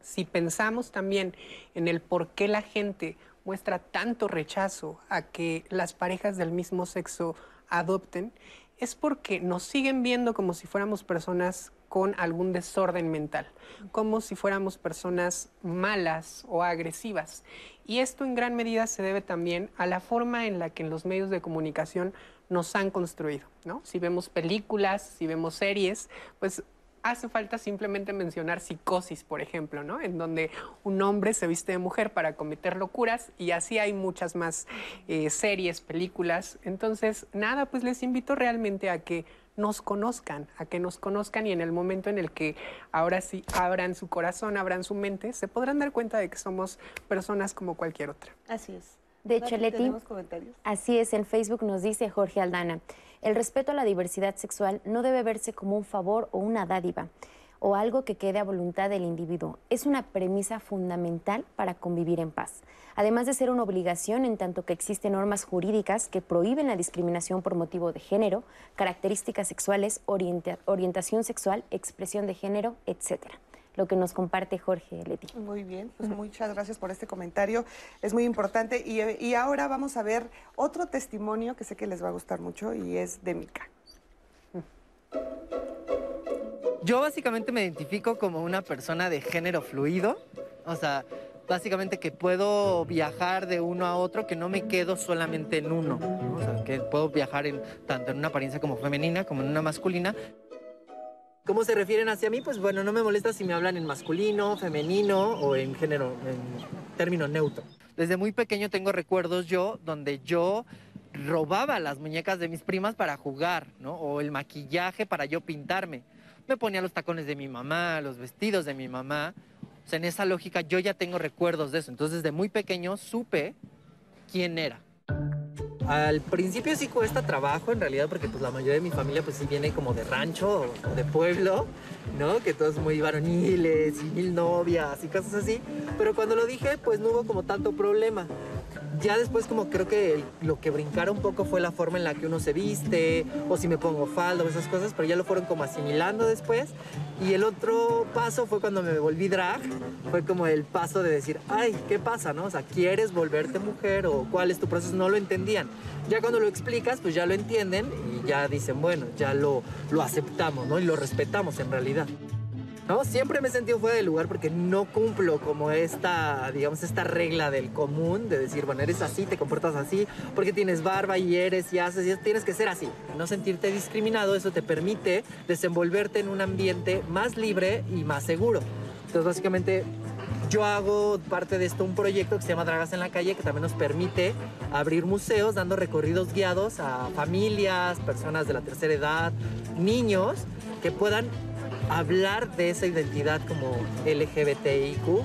Si pensamos también en el por qué la gente muestra tanto rechazo a que las parejas del mismo sexo adopten, es porque nos siguen viendo como si fuéramos personas con algún desorden mental, como si fuéramos personas malas o agresivas. Y esto en gran medida se debe también a la forma en la que en los medios de comunicación nos han construido, ¿no? Si vemos películas, si vemos series, pues hace falta simplemente mencionar psicosis, por ejemplo, ¿no? En donde un hombre se viste de mujer para cometer locuras y así hay muchas más eh, series, películas. Entonces, nada, pues les invito realmente a que nos conozcan, a que nos conozcan y en el momento en el que ahora sí abran su corazón, abran su mente, se podrán dar cuenta de que somos personas como cualquier otra. Así es. De hecho, Leti, así es, en Facebook nos dice Jorge Aldana, el respeto a la diversidad sexual no debe verse como un favor o una dádiva o algo que quede a voluntad del individuo. Es una premisa fundamental para convivir en paz. Además de ser una obligación en tanto que existen normas jurídicas que prohíben la discriminación por motivo de género, características sexuales, orientación sexual, expresión de género, etcétera lo que nos comparte Jorge Leti. Muy bien, pues muchas gracias por este comentario. Es muy importante. Y, ahora vamos a ver otro testimonio que sé que les va a gustar mucho y es de Mica. Yo básicamente me identifico como una persona de género fluido. O sea, básicamente que puedo viajar de uno a otro, que no me quedo solamente en uno. O sea, que puedo viajar en, tanto en una apariencia como femenina como en una masculina. ¿Cómo se refieren hacia mí? Pues bueno, no me molesta si me hablan en masculino, femenino o en género, en término neutro. Desde muy pequeño tengo recuerdos yo donde yo robaba las muñecas de mis primas para jugar, ¿no? O el maquillaje para yo pintarme. Me ponía los tacones de mi mamá, los vestidos de mi mamá. O sea, en esa lógica yo ya tengo recuerdos de eso. Entonces, desde muy pequeño supe quién era. Al principio sí cuesta trabajo en realidad porque pues la mayoría de mi familia pues sí viene como de rancho o de pueblo, ¿no? Que todos muy varoniles y mil novias y cosas así. Pero cuando lo dije pues no hubo como tanto problema ya después como creo que lo que brincara un poco fue la forma en la que uno se viste, o si me pongo falda o esas cosas, pero ya lo fueron como asimilando después. Y el otro paso fue cuando me volví drag, fue como el paso de decir, ay, ¿qué pasa, no? O sea, ¿quieres volverte mujer o cuál es tu proceso? No lo entendían. Ya cuando lo explicas, pues ya lo entienden y ya dicen, bueno, ya lo, lo aceptamos, ¿no? Y lo respetamos en realidad. ¿No? Siempre me he sentido fuera de lugar porque no cumplo como esta, digamos, esta regla del común de decir, bueno, eres así, te comportas así, porque tienes barba y eres y haces y tienes que ser así. No sentirte discriminado, eso te permite desenvolverte en un ambiente más libre y más seguro. Entonces, básicamente, yo hago parte de esto un proyecto que se llama Dragas en la Calle, que también nos permite abrir museos dando recorridos guiados a familias, personas de la tercera edad, niños, que puedan hablar de esa identidad como LGBTIQ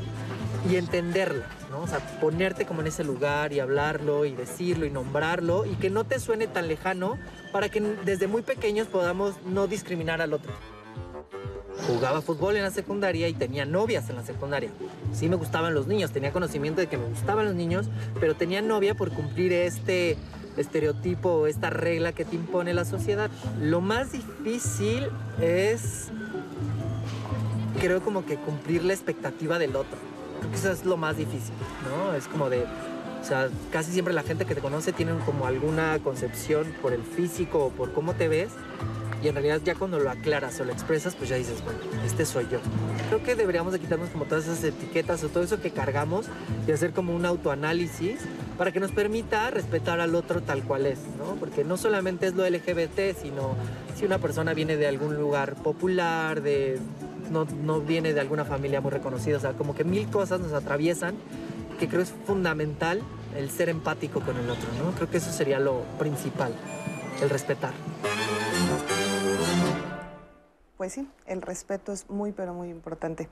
y entenderla, ¿no? O sea, ponerte como en ese lugar y hablarlo y decirlo y nombrarlo y que no te suene tan lejano para que desde muy pequeños podamos no discriminar al otro. Jugaba fútbol en la secundaria y tenía novias en la secundaria. Sí me gustaban los niños, tenía conocimiento de que me gustaban los niños, pero tenía novia por cumplir este estereotipo, esta regla que te impone la sociedad. Lo más difícil es creo como que cumplir la expectativa del otro. Creo que eso es lo más difícil, ¿no? Es como de, o sea, casi siempre la gente que te conoce tiene como alguna concepción por el físico o por cómo te ves. Y en realidad ya cuando lo aclaras o lo expresas, pues ya dices, bueno, este soy yo. Creo que deberíamos de quitarnos como todas esas etiquetas o todo eso que cargamos y hacer como un autoanálisis para que nos permita respetar al otro tal cual es, ¿no? Porque no solamente es lo LGBT, sino si una persona viene de algún lugar popular, de no, viene de alguna familia muy reconocida. O sea, como que mil cosas nos atraviesan que creo es fundamental el ser empático con el otro, ¿no? Creo que eso sería lo principal, el respetar. Pues sí, el respeto es muy, pero muy importante.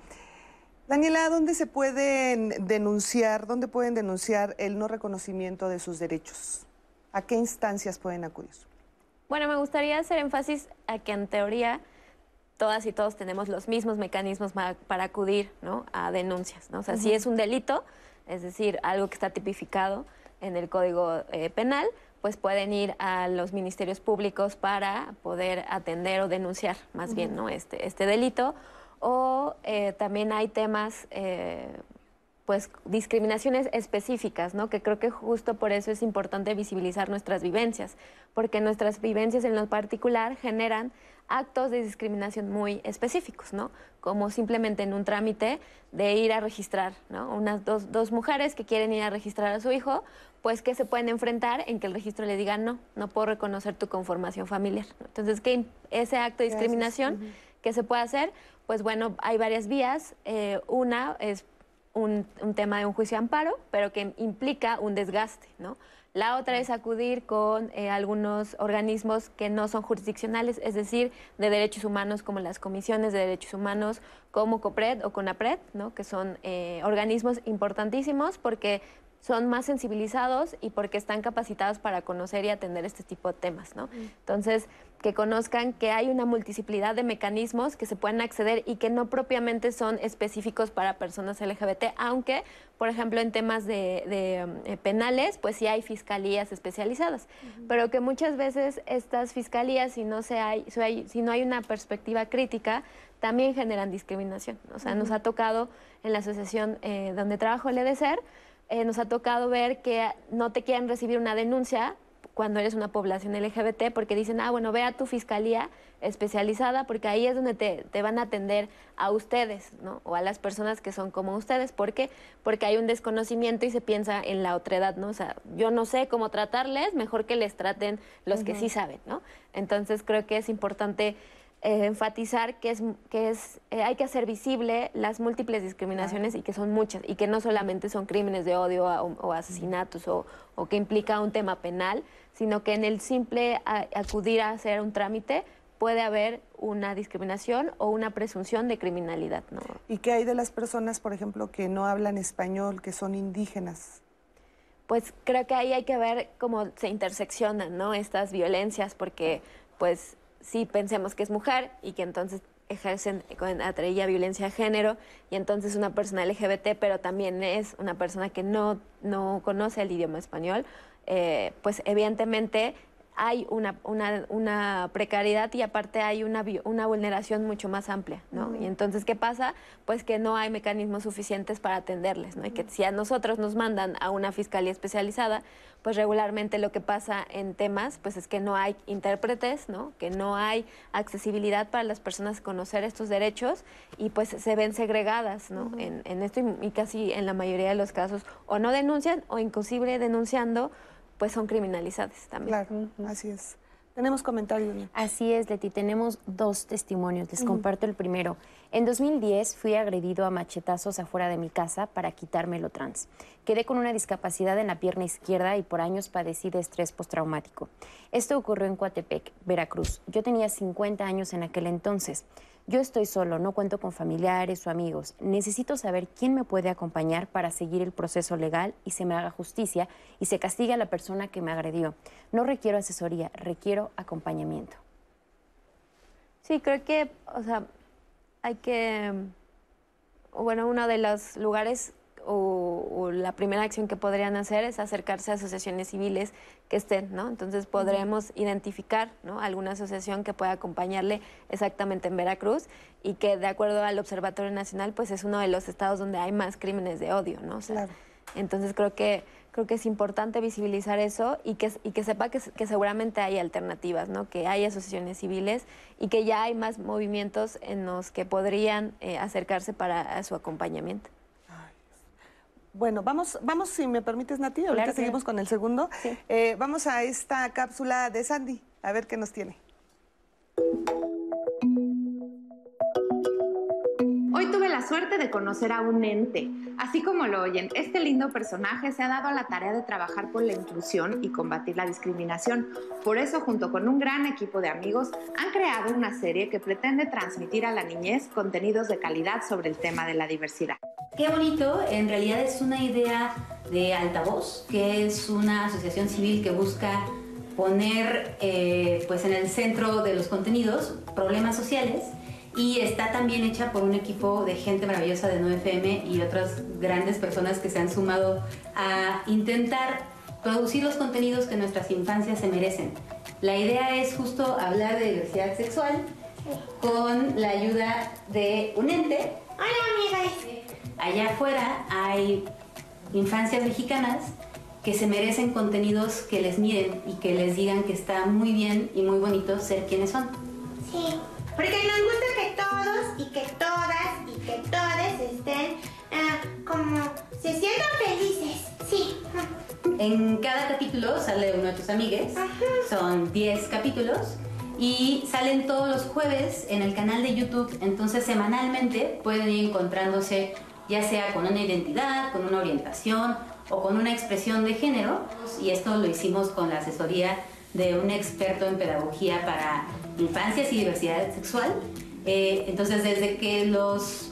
Daniela, ¿dónde se pueden denunciar, dónde pueden denunciar el no reconocimiento de sus derechos? ¿A qué instancias pueden acudir? Bueno, me gustaría hacer énfasis a que en teoría todas y todos tenemos los mismos mecanismos para acudir ¿no? a denuncias. ¿no? O sea, si es un delito, es decir, algo que está tipificado en el Código eh, Penal, pues pueden ir a los ministerios públicos para poder atender o denunciar más bien ¿no? este, este delito. O eh, también hay temas eh, pues discriminaciones específicas, ¿no? Que creo que justo por eso es importante visibilizar nuestras vivencias, porque nuestras vivencias en lo particular generan actos de discriminación muy específicos, ¿no? Como simplemente en un trámite de ir a registrar, ¿no? Unas dos, dos mujeres que quieren ir a registrar a su hijo, pues que se pueden enfrentar en que el registro le diga no, no puedo reconocer tu conformación familiar. Entonces, ¿qué ese acto de discriminación que se puede hacer? Pues bueno, hay varias vías. Eh, una es un, tema de un juicio de amparo, pero que implica un desgaste, ¿no? La otra es acudir con eh, algunos organismos que no son jurisdiccionales, es decir, de derechos humanos como las comisiones de derechos humanos, como COPRED o CONAPRED, ¿no? que son eh, organismos importantísimos porque son más sensibilizados y porque están capacitados para conocer y atender este tipo de temas, ¿no? Entonces, que conozcan que hay una multiplicidad de mecanismos que se pueden acceder y que no propiamente son específicos para personas LGBT, aunque, por ejemplo, en temas de, eh, penales, pues sí hay fiscalías especializadas, pero que muchas veces estas fiscalías, si no, se hay, si, no hay una perspectiva crítica, también generan discriminación. O sea, nos ha tocado en la asociación eh, donde trabajo el EDESER, eh, nos ha tocado ver que no te quieren recibir una denuncia cuando eres una población LGBT porque dicen, ah, bueno, ve a tu fiscalía especializada porque ahí es donde te, te, van a atender a ustedes, ¿no? O a las personas que son como ustedes. ¿Por qué? Porque hay un desconocimiento y se piensa en la otredad, ¿no? O sea, yo no sé cómo tratarles, mejor que les traten los que sí saben, ¿no? Entonces creo que es importante eh, enfatizar que es que es eh, hay que hacer visible las múltiples discriminaciones y que son muchas y que no solamente son crímenes de odio o, asesinatos o, que implica un tema penal, sino que en el simple acudir a hacer un trámite puede haber una discriminación o una presunción de criminalidad. ¿no? ¿Y qué hay de las personas, por ejemplo, que no hablan español, que son indígenas? Pues creo que ahí hay que ver cómo se interseccionan ¿no? estas violencias, porque pues sí pensemos que es mujer y que entonces ejercen con atrevida violencia de género y entonces una persona LGBT, pero también es una persona que no, no conoce el idioma español, eh, pues evidentemente hay una, una, una, precariedad y aparte hay una, una vulneración mucho más amplia, ¿no? Y entonces, ¿qué pasa? Pues que no hay mecanismos suficientes para atenderles, ¿no? Y que si a nosotros nos mandan a una fiscalía especializada, pues regularmente lo que pasa en temas, pues es que no hay intérpretes, ¿no? Que no hay accesibilidad para las personas conocer estos derechos y pues se ven segregadas, ¿no? en, en esto y casi en la mayoría de los casos o no denuncian o inclusive denunciando pues son criminalizadas también. Claro, así es. Tenemos comentarios. Así es, Leti. Tenemos dos testimonios. Les comparto el primero. En 2010 fui agredido a machetazos afuera de mi casa para quitarme lo trans. Quedé con una discapacidad en la pierna izquierda y por años padecí de estrés postraumático. Esto ocurrió en Coatepec, Veracruz. Yo tenía 50 años en aquel entonces. Yo estoy solo, no cuento con familiares o amigos. Necesito saber quién me puede acompañar para seguir el proceso legal y se me haga justicia y se castigue a la persona que me agredió. No requiero asesoría, requiero acompañamiento. Sí, creo que, o sea, hay que, bueno, uno de los lugares o, la primera acción que podrían hacer es acercarse a asociaciones civiles que estén, ¿no? Entonces podremos identificar, ¿no? Alguna asociación que pueda acompañarle exactamente en Veracruz y que de acuerdo al Observatorio Nacional, pues es uno de los estados donde hay más crímenes de odio, ¿no? claro. Entonces creo que creo que es importante visibilizar eso y que, y que sepa que, seguramente hay alternativas, ¿no? que hay asociaciones civiles y que ya hay más movimientos en los que podrían eh, acercarse para su acompañamiento. Bueno, vamos, vamos, si me permites, Nati, ahorita seguimos con el segundo. Eh, vamos a esta cápsula de Sandy, a ver qué nos tiene. Suerte de conocer a un ente. Así como lo oyen, este lindo personaje se ha dado a la tarea de trabajar por la inclusión y combatir la discriminación. Por eso, junto con un gran equipo de amigos, han creado una serie que pretende transmitir a la niñez contenidos de calidad sobre el tema de la diversidad. Qué bonito, en realidad es una idea de Altavoz, que es una asociación civil que busca poner eh, pues en el centro de los contenidos problemas sociales y está también hecha por un equipo de gente maravillosa de 9FM y otras grandes personas que se han sumado a intentar producir los contenidos que nuestras infancias se merecen. La idea es justo hablar de diversidad sexual con la ayuda de un ente. Hola, amigas allá afuera hay infancias mexicanas que se merecen contenidos que les miren y que les digan que está muy bien y muy bonito ser quienes son. Sí, porque nos gusta que todos y que todas y que todos estén ah, como se sientan felices. Sí. En cada capítulo sale uno de tus amigues. Son 10 capítulos y salen todos los jueves en el canal de YouTube. Entonces semanalmente pueden ir encontrándose ya sea con una identidad, con una orientación o con una expresión de género. Y esto lo hicimos con la asesoría de un experto en pedagogía para infancias y diversidad sexual. Eh, entonces, desde que los,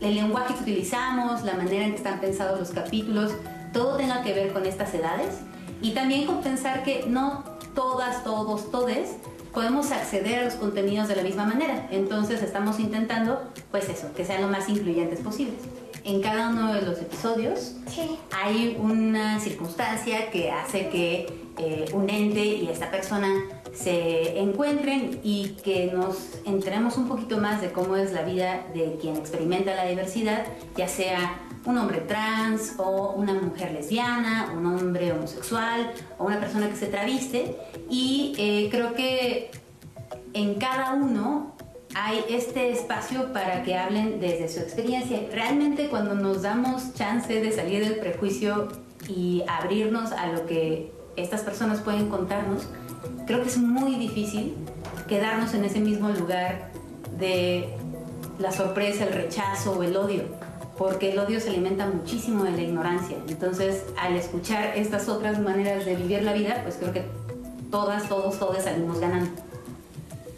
el lenguaje que utilizamos, la manera en que están pensados los capítulos, todo tenga que ver con estas edades. Y también con pensar que no todas, todos, todes podemos acceder a los contenidos de la misma manera. Entonces estamos intentando, pues eso, que sean lo más incluyentes posibles. En cada uno de los episodios hay una circunstancia que hace que eh, un ente y esta persona se encuentren y que nos enteremos un poquito más de cómo es la vida de quien experimenta la diversidad, ya sea un hombre trans o una mujer lesbiana, un hombre homosexual o una persona que se traviste. Y eh, creo que en cada uno hay este espacio para que hablen desde su experiencia. Realmente cuando nos damos chance de salir del prejuicio y abrirnos a lo que estas personas pueden contarnos, creo que es muy difícil quedarnos en ese mismo lugar de la sorpresa, el rechazo o el odio porque el odio se alimenta muchísimo de la ignorancia. Entonces, al escuchar estas otras maneras de vivir la vida, pues creo que todas, todos, todos salimos ganando.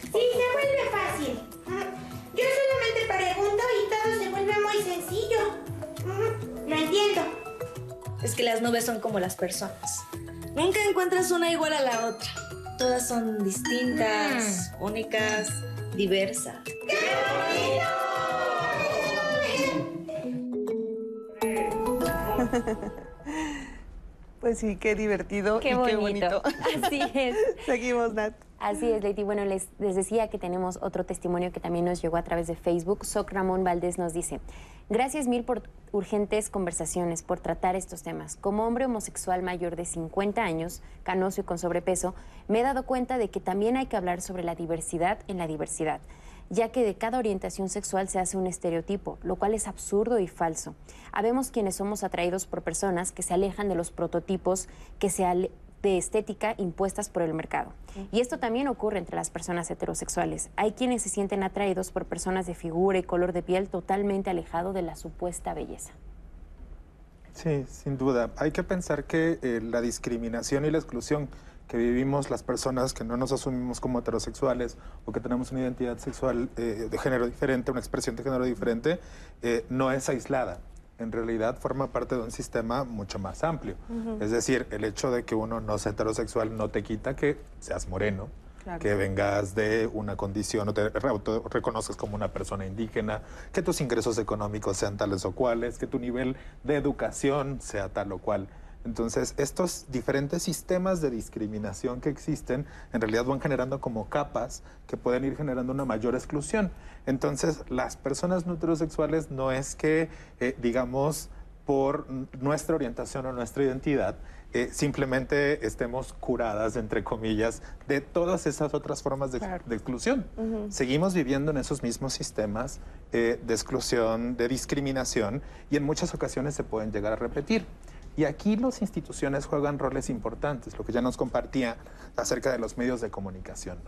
Sí, se vuelve fácil. Yo solamente pregunto y todo se vuelve muy sencillo. Lo entiendo. Es que las nubes son como las personas. Nunca encuentras una igual a la otra. Todas son distintas, mm. únicas, diversas. ¡Qué Pues sí, qué divertido qué y bonito. qué bonito. Así es. Seguimos, Nat. Así es, Leti. Bueno, les, les, decía que tenemos otro testimonio que también nos llegó a través de Facebook. Soc Ramón Valdés nos dice, gracias mil por urgentes conversaciones, por tratar estos temas. Como hombre homosexual mayor de 50 años, canoso y con sobrepeso, me he dado cuenta de que también hay que hablar sobre la diversidad en la diversidad ya que de cada orientación sexual se hace un estereotipo, lo cual es absurdo y falso. Habemos quienes somos atraídos por personas que se alejan de los prototipos que se de estética impuestas por el mercado. Y esto también ocurre entre las personas heterosexuales. Hay quienes se sienten atraídos por personas de figura y color de piel totalmente alejado de la supuesta belleza. Sí, sin duda. Hay que pensar que eh, la discriminación y la exclusión que vivimos las personas que no nos asumimos como heterosexuales o que tenemos una identidad sexual eh, de género diferente, una expresión de género diferente, eh, no es aislada. En realidad forma parte de un sistema mucho más amplio. Es decir, el hecho de que uno no sea heterosexual no te quita que seas moreno, que vengas de una condición o te reconozcas como una persona indígena, que tus ingresos económicos sean tales o cuales, que tu nivel de educación sea tal o cual. Entonces, estos diferentes sistemas de discriminación que existen, en realidad van generando como capas que pueden ir generando una mayor exclusión. Entonces, las personas no heterosexuales no es que, eh, digamos, por nuestra orientación o nuestra identidad, eh, simplemente estemos curadas, entre comillas, de todas esas otras formas de, exclusión. Seguimos viviendo en esos mismos sistemas eh, de exclusión, de discriminación, y en muchas ocasiones se pueden llegar a repetir. Y aquí las instituciones juegan roles importantes, lo que ya nos compartía acerca de los medios de comunicación.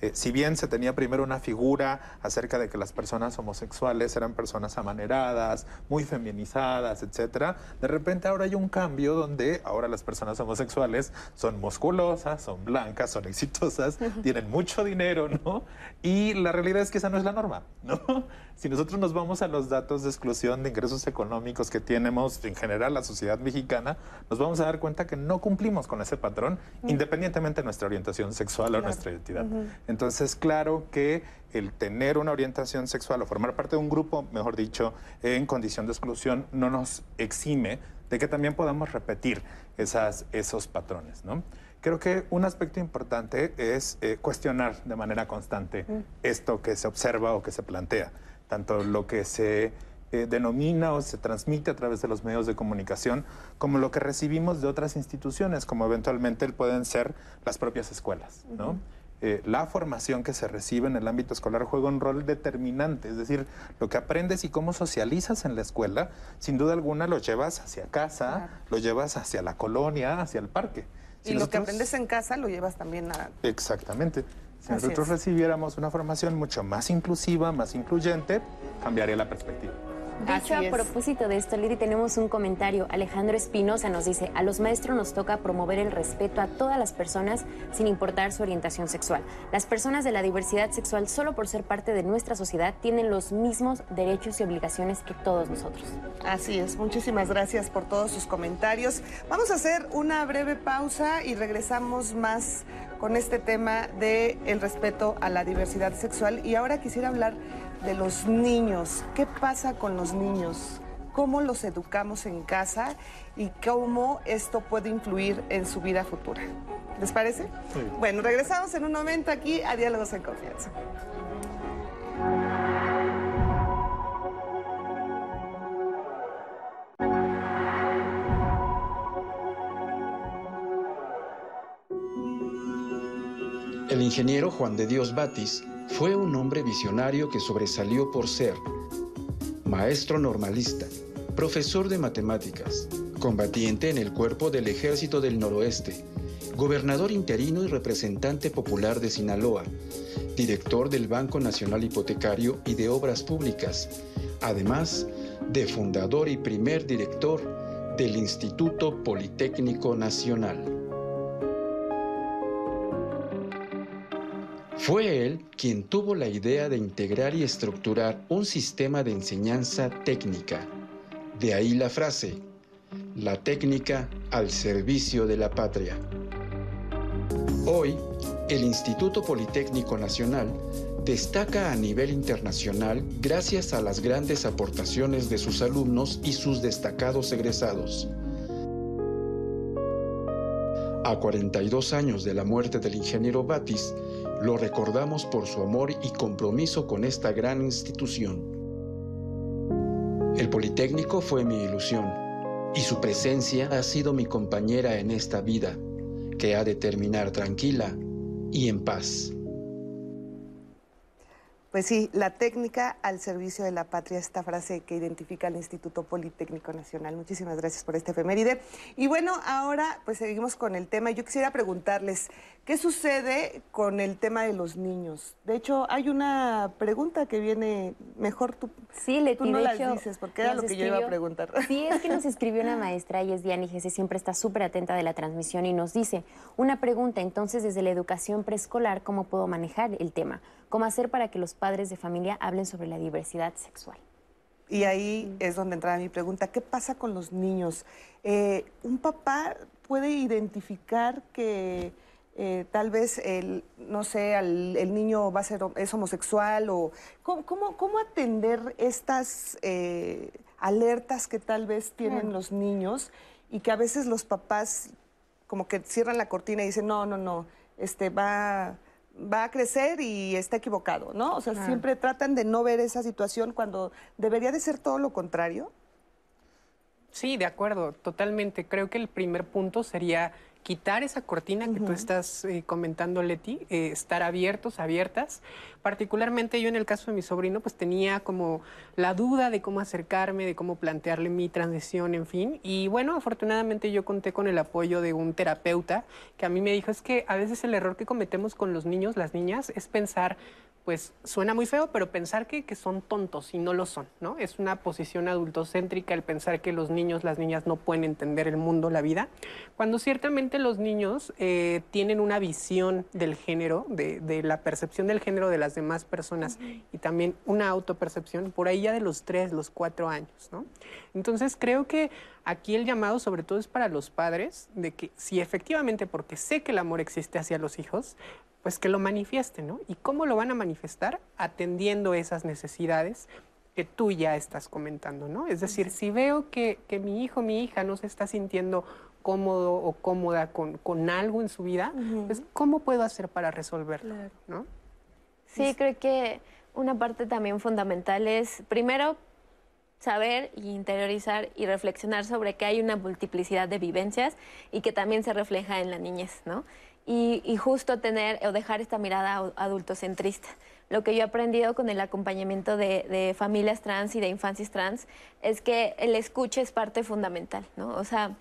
Eh, si bien se tenía primero una figura acerca de que las personas homosexuales eran personas amaneradas, muy feminizadas, etcétera, de repente ahora hay un cambio donde ahora las personas homosexuales son musculosas, son blancas, son exitosas, tienen mucho dinero, ¿no? Y la realidad es que esa no es la norma, ¿no? Si nosotros nos vamos a los datos de exclusión de ingresos económicos que tenemos en general la sociedad mexicana, nos vamos a dar cuenta que no cumplimos con ese patrón, independientemente de nuestra orientación sexual o nuestra identidad. Entonces, claro que el tener una orientación sexual o formar parte de un grupo, mejor dicho, en condición de exclusión, no nos exime de que también podamos repetir esas, esos patrones, ¿no? Creo que un aspecto importante es eh, cuestionar de manera constante esto que se observa o que se plantea tanto lo que se eh, denomina o se transmite a través de los medios de comunicación como lo que recibimos de otras instituciones, como eventualmente pueden ser las propias escuelas. ¿no? Eh, la formación que se recibe en el ámbito escolar juega un rol determinante, es decir, lo que aprendes y cómo socializas en la escuela, sin duda alguna lo llevas hacia casa, lo llevas hacia la colonia, hacia el parque. y lo que aprendes en casa lo llevas también a... Exactamente. Si nosotros recibiéramos una formación mucho más inclusiva, más incluyente, cambiaría la perspectiva. De hecho, a propósito de esto, Lili, tenemos un comentario. Alejandro Espinosa nos dice, a los maestros nos toca promover el respeto a todas las personas sin importar su orientación sexual. Las personas de la diversidad sexual, solo por ser parte de nuestra sociedad, tienen los mismos derechos y obligaciones que todos nosotros. Así es, muchísimas gracias por todos sus comentarios. Vamos a hacer una breve pausa y regresamos más con este tema de el respeto a la diversidad sexual. Y ahora quisiera hablar de los niños. ¿Qué pasa con los niños? ¿Cómo los educamos en casa y cómo esto puede influir en su vida futura? ¿Les parece? Sí. Bueno, regresamos en un momento aquí a Diálogos en Confianza. El ingeniero Juan de Dios Batis fue un hombre visionario que sobresalió por ser maestro normalista, profesor de matemáticas, combatiente en el cuerpo del Ejército del Noroeste, gobernador interino y representante popular de Sinaloa, director del Banco Nacional Hipotecario y de Obras Públicas, además de fundador y primer director del Instituto Politécnico Nacional. Fue él quien tuvo la idea de integrar y estructurar un sistema de enseñanza técnica. De ahí la frase, la técnica al servicio de la patria. Hoy, el Instituto Politécnico Nacional destaca a nivel internacional gracias a las grandes aportaciones de sus alumnos y sus destacados egresados. A 42 años de la muerte del ingeniero Batis, lo recordamos por su amor y compromiso con esta gran institución. El Politécnico fue mi ilusión y su presencia ha sido mi compañera en esta vida, que ha de terminar tranquila y en paz. Pues sí, la técnica al servicio de la patria, esta frase que identifica al Instituto Politécnico Nacional. Muchísimas gracias por este efeméride. Y bueno, ahora pues seguimos con el tema. Yo quisiera preguntarles, ¿qué sucede con el tema de los niños? De hecho, hay una pregunta que viene, mejor tú, sí, Leti, tú no de las hecho, dices, porque era lo que yo iba a preguntar. Sí, es que nos escribió una maestra y es Diana Gese, siempre está súper atenta de la transmisión y nos dice, una pregunta, entonces desde la educación preescolar, ¿cómo puedo manejar el tema? ¿Cómo hacer para que los padres de familia hablen sobre la diversidad sexual? Y ahí es donde entra mi pregunta, ¿qué pasa con los niños? Eh, ¿Un papá puede identificar que eh, tal vez el, no sé, el niño va a ser es homosexual o cómo, cómo, atender estas eh, alertas que tal vez tienen los niños y que a veces los papás como que cierran la cortina y dicen no, no, no, este va va a crecer y está equivocado, ¿no? O sea, siempre tratan de no ver esa situación cuando debería de ser todo lo contrario. Sí, de acuerdo, totalmente. Creo que el primer punto sería quitar esa cortina que tú estás eh, comentando, Leti, eh, estar abiertos, abiertas. Particularmente yo en el caso de mi sobrino, pues tenía como la duda de cómo acercarme, de cómo plantearle mi transición, en fin. Y bueno, afortunadamente yo conté con el apoyo de un terapeuta que a mí me dijo, es que a veces el error que cometemos con los niños, las niñas, es pensar pues suena muy feo, pero pensar que, que, son tontos y no lo son, ¿no? Es una posición adultocéntrica el pensar que los niños, las niñas no pueden entender el mundo, la vida, cuando ciertamente los niños eh, tienen una visión del género, de, de, la percepción del género de las demás personas y también una autopercepción por ahí ya de los tres, los cuatro años, ¿no? Entonces creo que aquí el llamado sobre todo es para los padres de que si efectivamente, porque sé que el amor existe hacia los hijos, pues que lo manifiesten, ¿no? ¿Y cómo lo van a manifestar? Atendiendo esas necesidades que tú ya estás comentando, ¿no? Es decir, si veo que, mi hijo, mi hija no se está sintiendo cómodo o cómoda con, con algo en su vida, pues ¿cómo puedo hacer para resolverlo? ¿no? Sí, creo que una parte también fundamental es, primero, saber y interiorizar y reflexionar sobre que hay una multiplicidad de vivencias y que también se refleja en la niñez, ¿no? Y, justo tener o dejar esta mirada adultocentrista. Lo que yo he aprendido con el acompañamiento de, de, familias trans y de infancias trans es que el escuche es parte fundamental, ¿no? O sea,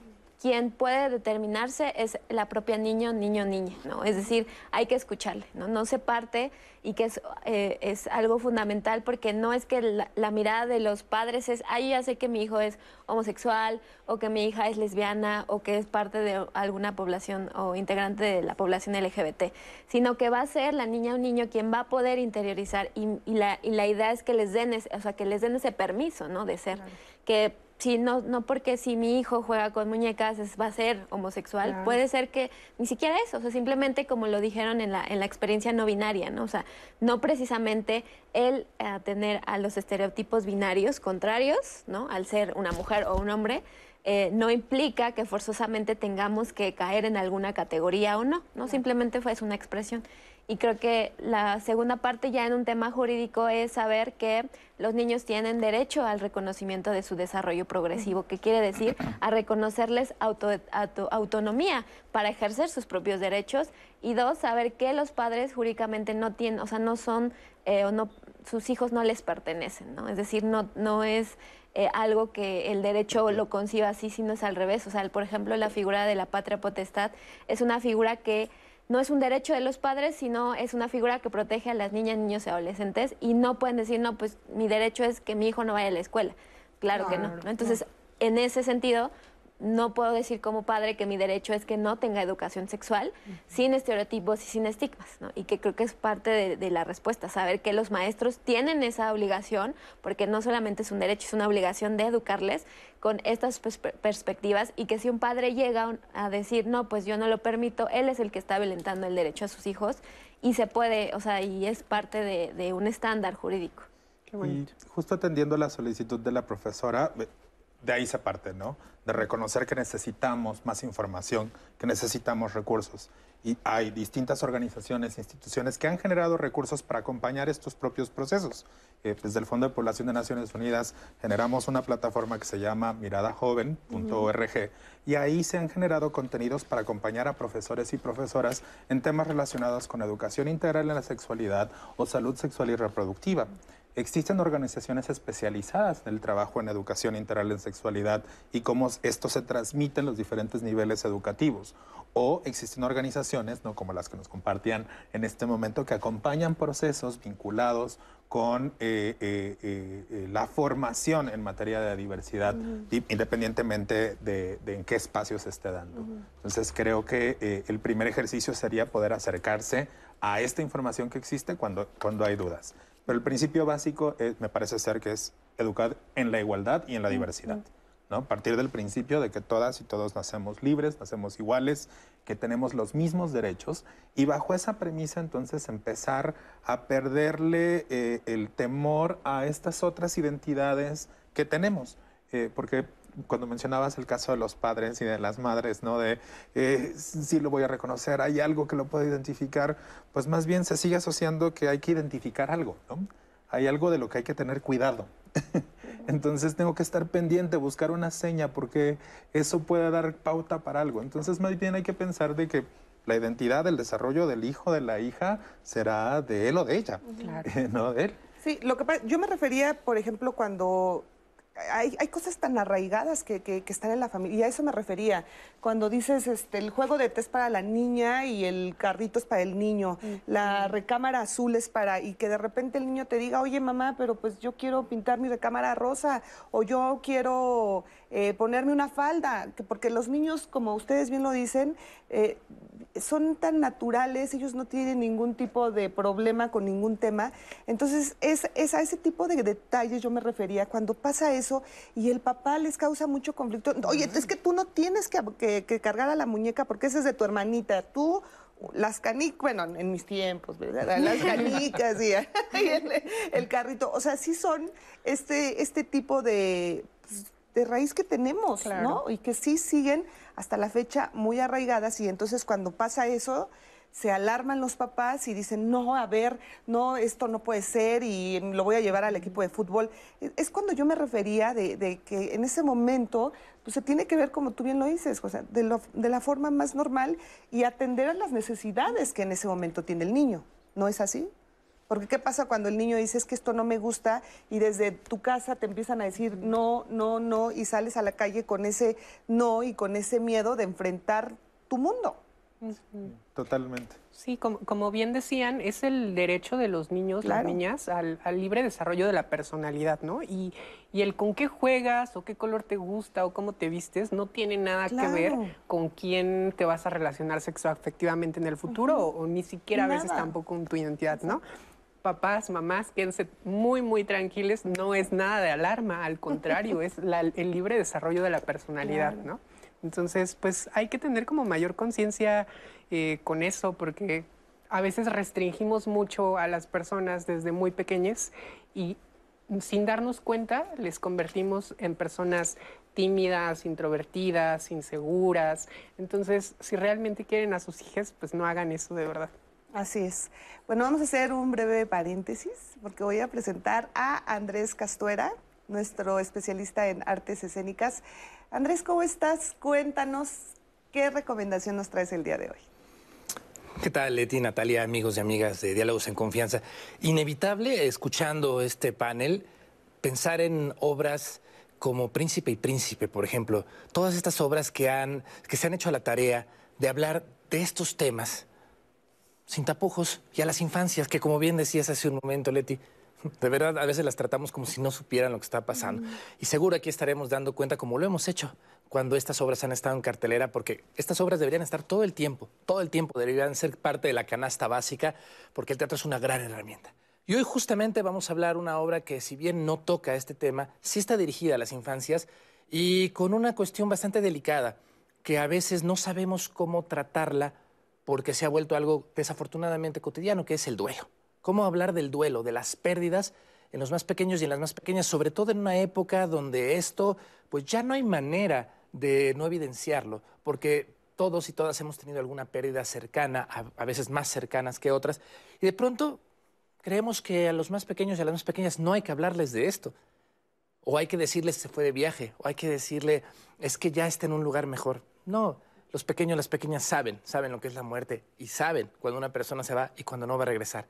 quien puede determinarse es la propia niño, niño, niña, ¿no? Es decir, hay que escucharle, ¿no? No se parte y que es, eh, es algo fundamental porque no es que la, mirada de los padres es, ay, ya sé que mi hijo es homosexual o que mi hija es lesbiana o que es parte de alguna población o integrante de la población LGBT, sino que va a ser la niña o niño quien va a poder interiorizar y, la, y la idea es que les den, o sea, que les den ese permiso, ¿no? De ser, que Sí, no, no porque si mi hijo juega con muñecas va a ser homosexual, puede ser que ni siquiera eso, o sea, simplemente como lo dijeron en la, en la experiencia no binaria, ¿no? O sea, no precisamente el eh, tener a los estereotipos binarios contrarios, ¿no? Al ser una mujer o un hombre, eh, no implica que forzosamente tengamos que caer en alguna categoría o no, ¿no? Simplemente fue una expresión. Y creo que la segunda parte ya en un tema jurídico es saber que los niños tienen derecho al reconocimiento de su desarrollo progresivo, que quiere decir a reconocerles autonomía para ejercer sus propios derechos. Y dos, saber que los padres jurídicamente no tienen, o sea, no son, eh, o no, sus hijos no les pertenecen, ¿no? Es decir, no, no es eh, algo que el derecho lo conciba así, sino es al revés. O sea, por ejemplo, la figura de la patria potestad es una figura que no es un derecho de los padres, sino es una figura que protege a las niñas, niños y adolescentes y no pueden decir, no, pues mi derecho es que mi hijo no vaya a la escuela. Claro que no. Entonces, en ese sentido, no puedo decir como padre que mi derecho es que no tenga educación sexual sin estereotipos y sin estigmas, ¿no? Y que creo que es parte de, la respuesta, saber que los maestros tienen esa obligación, porque no solamente es un derecho, es una obligación de educarles con estas perspectivas y que si un padre llega a decir, no, pues yo no lo permito, él es el que está violentando el derecho a sus hijos y se puede, o sea, y es parte de, un estándar jurídico. Y justo atendiendo la solicitud de la profesora, de ahí se parte, ¿no? De reconocer que necesitamos más información, que necesitamos recursos. Y hay distintas organizaciones, instituciones que han generado recursos para acompañar estos propios procesos. Eh, desde el Fondo de Población de Naciones Unidas generamos una plataforma que se llama miradajoven.org y ahí se han generado contenidos para acompañar a profesores y profesoras en temas relacionados con educación integral en la sexualidad o salud sexual y reproductiva. Existen organizaciones especializadas en el trabajo en educación integral en sexualidad y cómo esto se transmite en los diferentes niveles educativos. O existen organizaciones, ¿no? como las que nos compartían en este momento, que acompañan procesos vinculados con eh, eh, eh, la formación en materia de diversidad, independientemente de, en qué espacio se esté dando. Entonces creo que el primer ejercicio sería poder acercarse a esta información que existe cuando, cuando hay dudas. Pero el principio básico me parece ser que es educar en la igualdad y en la diversidad. ¿no? Partir del principio de que todas y todos nacemos libres, nacemos iguales, que tenemos los mismos derechos y bajo esa premisa entonces empezar a perderle eh, el temor a estas otras identidades que tenemos. Eh, porque cuando mencionabas el caso de los padres y de las madres, ¿no? De eh, si lo voy a reconocer, hay algo que lo puedo identificar, pues más bien se sigue asociando que hay que identificar algo, ¿no? Hay algo de lo que hay que tener cuidado. Entonces tengo que estar pendiente, buscar una seña, porque eso puede dar pauta para algo. Entonces más bien hay que pensar de que la identidad, el desarrollo del hijo, de la hija, será de él o de ella, no de él. Sí, lo que yo me refería, por ejemplo, cuando hay, hay, cosas tan arraigadas que, que, están en la familia, y a eso me refería. Cuando dices este, el juego de té es para la niña y el carrito es para el niño, la recámara azul es para, y que de repente el niño te diga, oye mamá, pero pues yo quiero pintar mi recámara rosa, o yo quiero eh, ponerme una falda, porque los niños, como ustedes bien lo dicen, eh, son tan naturales, ellos no tienen ningún tipo de problema con ningún tema. Entonces, es, es a ese tipo de detalles yo me refería. Cuando pasa eso y el papá les causa mucho conflicto, oye, es que tú no tienes que, cargar a la muñeca porque esa es de tu hermanita. Tú las canicas, bueno, en mis tiempos, ¿verdad? Las canicas y, el, carrito. O sea, sí son este, este tipo de, pues, de raíz que tenemos, ¿no? Y que sí siguen hasta la fecha muy arraigadas y entonces cuando pasa eso, se alarman los papás y dicen, no, a ver, no, esto no puede ser y lo voy a llevar al equipo de fútbol. E, es cuando yo me refería de, que en ese momento pues, se tiene que ver, como tú bien lo dices, o sea, de, de la forma más normal y atender a las necesidades que en ese momento tiene el niño. ¿No es así? Porque ¿qué pasa cuando el niño dice es que esto no me gusta y desde tu casa te empiezan a decir no, no, no y sales a la calle con ese no y con ese miedo de enfrentar tu mundo? Totalmente. Sí, como, bien decían, es el derecho de los niños, las niñas, al, libre desarrollo de la personalidad, ¿no? Y, el con qué juegas o qué color te gusta o cómo te vistes no tiene nada que ver con quién te vas a relacionar sexoafectivamente en el futuro o, ni siquiera a veces tampoco con tu identidad, ¿no? Papás, mamás, quédense muy, muy tranquilos, no es nada de alarma, al contrario, es el libre desarrollo de la personalidad, ¿no? Entonces, pues hay que tener como mayor conciencia eh, con eso, porque a veces restringimos mucho a las personas desde muy pequeñas y sin darnos cuenta les convertimos en personas tímidas, introvertidas, inseguras. Entonces, si realmente quieren a sus hijas, pues no hagan eso de verdad. Así es. Bueno, vamos a hacer un breve paréntesis porque voy a presentar a Andrés Castuera, nuestro especialista en artes escénicas. Andrés, ¿cómo estás? Cuéntanos qué recomendación nos traes el día de hoy. ¿Qué tal, Leti, Natalia, amigos y amigas de Diálogos en Confianza? Inevitable, escuchando este panel, pensar en obras como Príncipe y Príncipe, por ejemplo. Todas estas obras que, han, que se han hecho a la tarea de hablar de estos temas sin tapujos y a las infancias, que como bien decías hace un momento, Leti, de verdad a veces las tratamos como si no supieran lo que está pasando. Y seguro aquí estaremos dando cuenta, como lo hemos hecho, cuando estas obras han estado en cartelera, porque estas obras deberían estar todo el tiempo, todo el tiempo deberían ser parte de la canasta básica, porque el teatro es una gran herramienta. Y hoy justamente vamos a hablar una obra que, si bien no toca este tema, sí está dirigida a las infancias y con una cuestión bastante delicada, que a veces no sabemos cómo tratarla porque se ha vuelto algo desafortunadamente cotidiano, que es el duelo. ¿Cómo hablar del duelo, de las pérdidas en los más pequeños y en las más pequeñas, sobre todo en una época donde esto, pues ya no hay manera de no evidenciarlo, porque todos y todas hemos tenido alguna pérdida cercana, a, veces más cercanas que otras, y de pronto creemos que a los más pequeños y a las más pequeñas no hay que hablarles de esto. O hay que decirles se fue de viaje, o hay que decirle es que ya está en un lugar mejor. No, los pequeños, las pequeñas saben, saben lo que es la muerte y saben cuando una persona se va y cuando no va a regresar.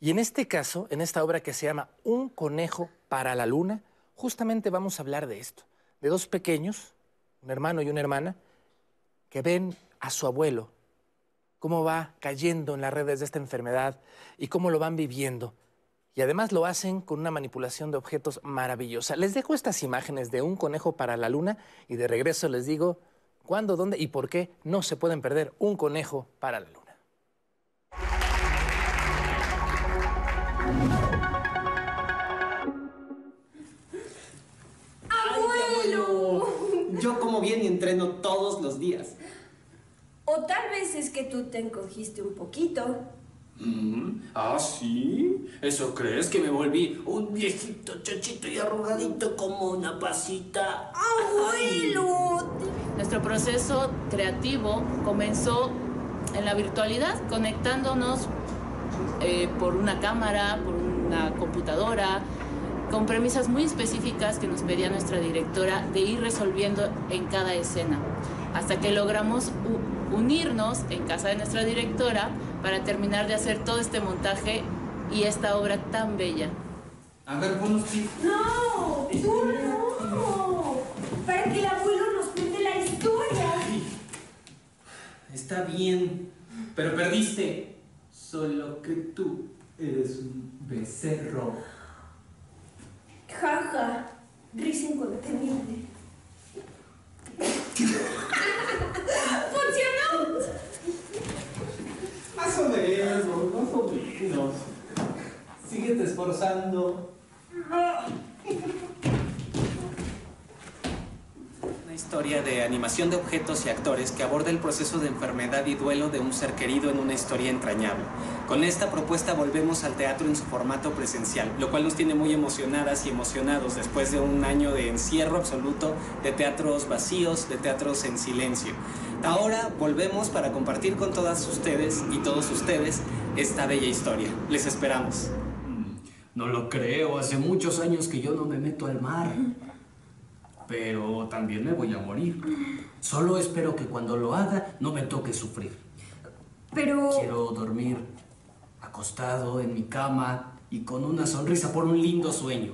Y en este caso, en esta obra que se llama Un conejo para la luna, justamente vamos a hablar de esto, de dos pequeños, un hermano y una hermana, que ven a su abuelo, cómo va cayendo en las redes de esta enfermedad y cómo lo van viviendo. Y además lo hacen con una manipulación de objetos maravillosa. Les dejo estas imágenes de un conejo para la luna y de regreso les digo cuándo, dónde y por qué no se pueden perder un conejo para la luna. ¡Abuelo! Yo como bien y entreno todos los días. O tal vez es que tú te encogiste un poquito. Mm, ¿Ah, sí? ¿Eso crees que me volví un viejito chochito y arrugadito como una pasita? ¡Abuelo! Nuestro proceso creativo comenzó en la virtualidad, conectándonos eh, por una cámara, por una computadora, con premisas muy específicas que nos pedía nuestra directora de ir resolviendo en cada escena, hasta que logramos unirnos en casa de nuestra directora para terminar de hacer todo este montaje y esta obra tan bella. A ver, buenos No, tú no. Para que el abuelo nos cuente la historia. Está bien, pero perdiste. Solo que tú eres un becerro. Jaja, risa incontenible. ¡Funcionó! Más o menos, más o menos. Síguete esforzando. De animación de objetos y actores que aborda el proceso de enfermedad y duelo de un ser querido en una historia entrañable. Con esta propuesta volvemos al teatro en su formato presencial, lo cual nos tiene muy emocionadas y emocionados después de un año de encierro absoluto, de teatros vacíos, de teatros en silencio. Ahora volvemos para compartir con todas ustedes y todos ustedes esta bella historia. Les esperamos. No lo creo, hace muchos años que yo no me meto al mar. Pero también me voy a morir. Solo espero que cuando lo haga no me toque sufrir. Pero... Quiero dormir acostado en mi cama y con una sonrisa por un lindo sueño.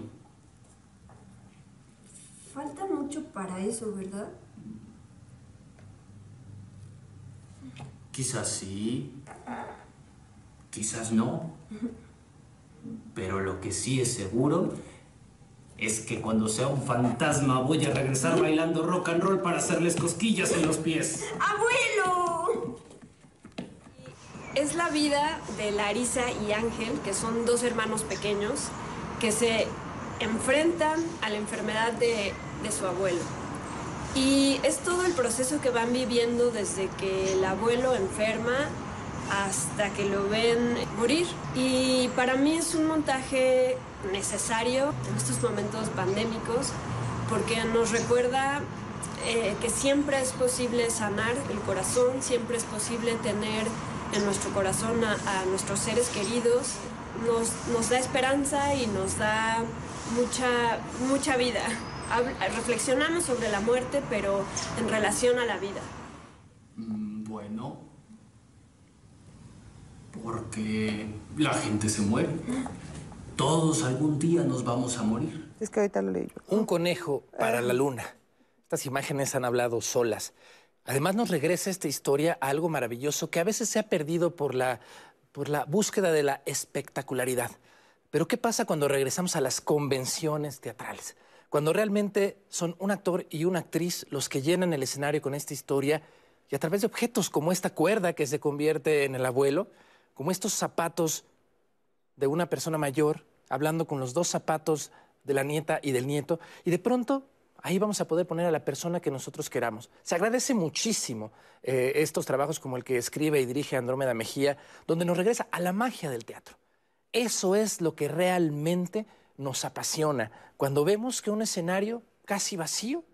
Falta mucho para eso, ¿verdad? Quizás sí, quizás no. Pero lo que sí es seguro es que cuando sea un fantasma voy a regresar bailando rock and roll para hacerles cosquillas en los pies. ¡Abuelo! Es la vida de Larisa y Ángel, que son dos hermanos pequeños, que se enfrentan a la enfermedad de, de su abuelo. Y es todo el proceso que van viviendo desde que el abuelo enferma hasta que lo ven morir. Y para mí es un montaje necesario en estos momentos pandémicos porque nos recuerda eh, que siempre es posible sanar el corazón, siempre es posible tener en nuestro corazón a, a nuestros seres queridos, nos, nos, da esperanza y nos da mucha, mucha vida. Reflexionamos sobre la muerte, pero en relación a la vida. Mm, bueno, porque la gente se muere. Todos algún día nos vamos a morir. Es que ahorita lo leí yo. Un conejo para la luna. Estas imágenes han hablado solas. Además nos regresa esta historia a algo maravilloso que a veces se ha perdido por la, por la búsqueda de la espectacularidad. Pero ¿qué pasa cuando regresamos a las convenciones teatrales? Cuando realmente son un actor y una actriz los que llenan el escenario con esta historia y a través de objetos como esta cuerda que se convierte en el abuelo, como estos zapatos de una persona mayor hablando con los dos zapatos de la nieta y del nieto, y de pronto ahí vamos a poder poner a la persona que nosotros queramos. Se agradece muchísimo eh, estos trabajos como el que escribe y dirige Andrómeda Mejía, donde nos regresa a la magia del teatro. Eso es lo que realmente nos apasiona, cuando vemos que un escenario casi vacío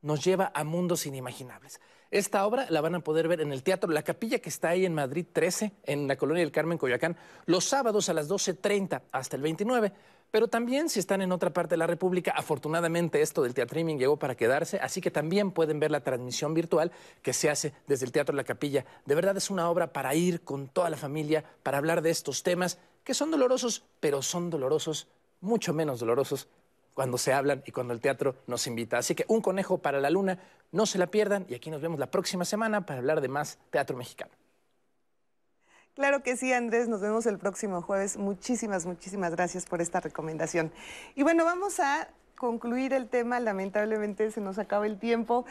nos lleva a mundos inimaginables. Esta obra la van a poder ver en el Teatro La Capilla, que está ahí en Madrid 13, en la Colonia del Carmen, Coyoacán, los sábados a las 12.30 hasta el 29. Pero también si están en otra parte de la República, afortunadamente esto del teatriming llegó para quedarse, así que también pueden ver la transmisión virtual que se hace desde el Teatro La Capilla. De verdad es una obra para ir con toda la familia, para hablar de estos temas que son dolorosos, pero son dolorosos, mucho menos dolorosos cuando se hablan y cuando el teatro nos invita. Así que un conejo para la luna, no se la pierdan y aquí nos vemos la próxima semana para hablar de más teatro mexicano. Claro que sí, Andrés, nos vemos el próximo jueves. Muchísimas, muchísimas gracias por esta recomendación. Y bueno, vamos a concluir el tema, lamentablemente se nos acaba el tiempo.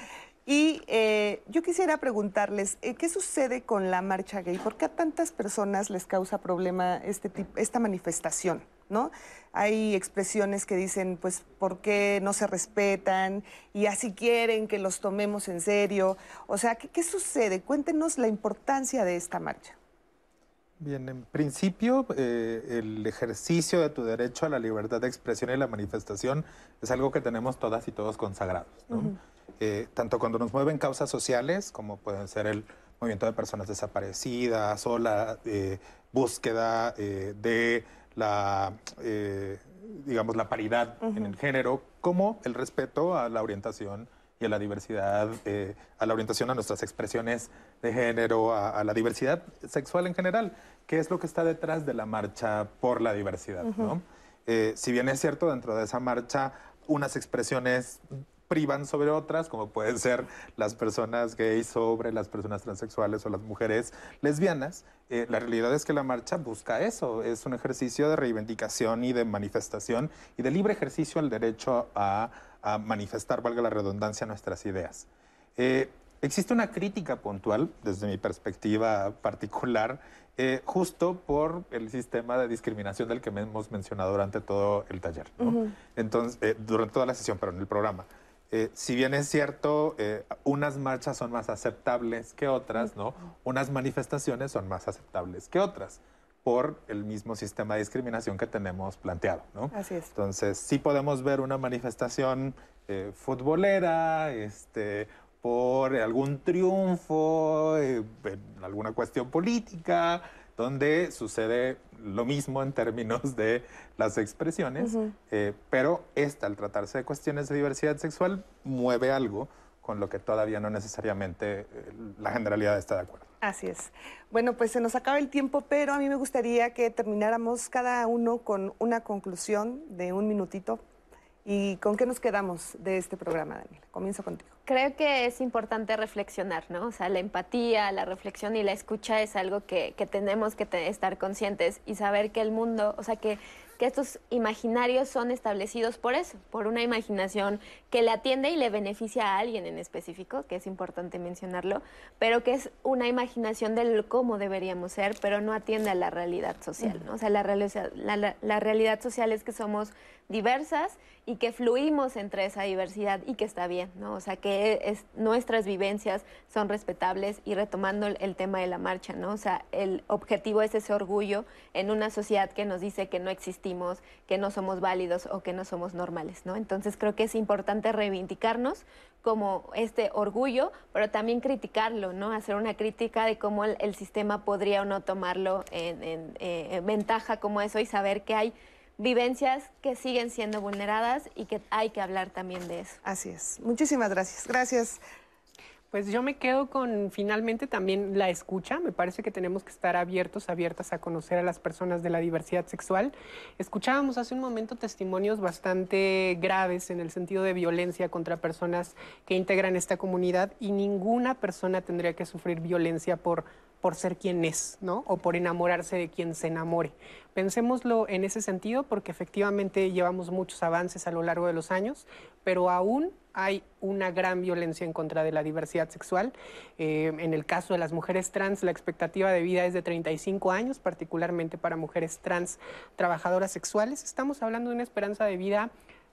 Y eh, yo quisiera preguntarles, eh, ¿qué sucede con la marcha gay? ¿Por qué a tantas personas les causa problema este tipo, esta manifestación? ¿no? Hay expresiones que dicen, pues, ¿por qué no se respetan? Y así quieren que los tomemos en serio. O sea, ¿qué, qué sucede? Cuéntenos la importancia de esta marcha. Bien, en principio, eh, el ejercicio de tu derecho a la libertad de expresión y la manifestación es algo que tenemos todas y todos consagrados. ¿no? Uh -huh. Eh, tanto cuando nos mueven causas sociales, como pueden ser el movimiento de personas desaparecidas o la eh, búsqueda eh, de la, digamos, la paridad uh -huh. en el género, como el respeto a la orientación y a la diversidad, eh, a la orientación a nuestras expresiones de género, a, a, la diversidad sexual en general, que es lo que está detrás de la marcha por la diversidad. Uh -huh. ¿no? eh, si bien es cierto, dentro de esa marcha, unas expresiones privan sobre otras, como pueden ser las personas gays sobre las personas transexuales o las mujeres lesbianas. Eh, la realidad es que la marcha busca eso, es un ejercicio de reivindicación y de manifestación y de libre ejercicio al derecho a, a manifestar, valga la redundancia, nuestras ideas. Eh, existe una crítica puntual, desde mi perspectiva particular, eh, justo por el sistema de discriminación del que hemos mencionado durante todo el taller, ¿no? uh -huh. Entonces, eh, durante toda la sesión, pero en el programa. Eh, si bien es cierto, eh, unas marchas son más aceptables que otras, ¿no? Unas manifestaciones son más aceptables que otras por el mismo sistema de discriminación que tenemos planteado, ¿no? Así es. Entonces, sí podemos ver una manifestación eh, futbolera, este, por algún triunfo, en alguna cuestión política, donde sucede lo mismo en términos de las expresiones, eh, pero esta, al tratarse de cuestiones de diversidad sexual, mueve algo con lo que todavía no necesariamente eh, la generalidad está de acuerdo. Así es. Bueno, pues se nos acaba el tiempo, pero a mí me gustaría que termináramos cada uno con una conclusión de un minutito. ¿Y con qué nos quedamos de este programa, Daniel? Comienzo contigo. Creo que es importante reflexionar, ¿no? O sea, la empatía, la reflexión y la escucha es algo que, que tenemos que estar conscientes y saber que el mundo, o sea, que, que estos imaginarios son establecidos por eso, por una imaginación que le atiende y le beneficia a alguien en específico, que es importante mencionarlo, pero que es una imaginación del cómo deberíamos ser, pero no atiende a la realidad social, ¿no? O sea, la, la- la- la realidad social es que somos diversas y que fluimos entre esa diversidad y que está bien, ¿no? O sea, que es, nuestras vivencias son respetables y retomando el, el tema de la marcha, ¿no? O sea, el objetivo es ese orgullo en una sociedad que nos dice que no que no somos válidos o que no somos normales, ¿no? Entonces creo que es importante reivindicarnos como este orgullo, pero también criticarlo, ¿no? Hacer una crítica de cómo el, sistema podría o no tomarlo en, eh, en ventaja como eso y saber que hay vivencias que siguen siendo vulneradas y que hay que hablar también de eso. Así es. Muchísimas gracias. Gracias. Pues yo me quedo con finalmente también la escucha. Me parece que tenemos que estar abiertos, abiertas a conocer a las personas de la diversidad sexual. Escuchábamos hace un momento testimonios bastante graves en el sentido de violencia contra personas que integran esta comunidad y ninguna persona tendría que sufrir violencia por, por ser quien es, ¿no? O por enamorarse de quien se enamore. Pensémoslo en ese sentido porque efectivamente llevamos muchos avances a lo largo de los años, pero aún hay una gran violencia en contra de la diversidad sexual. Eh, en el caso de las mujeres trans, la expectativa de vida es de 35 años, particularmente para mujeres trans trabajadoras sexuales. Estamos hablando de una esperanza de vida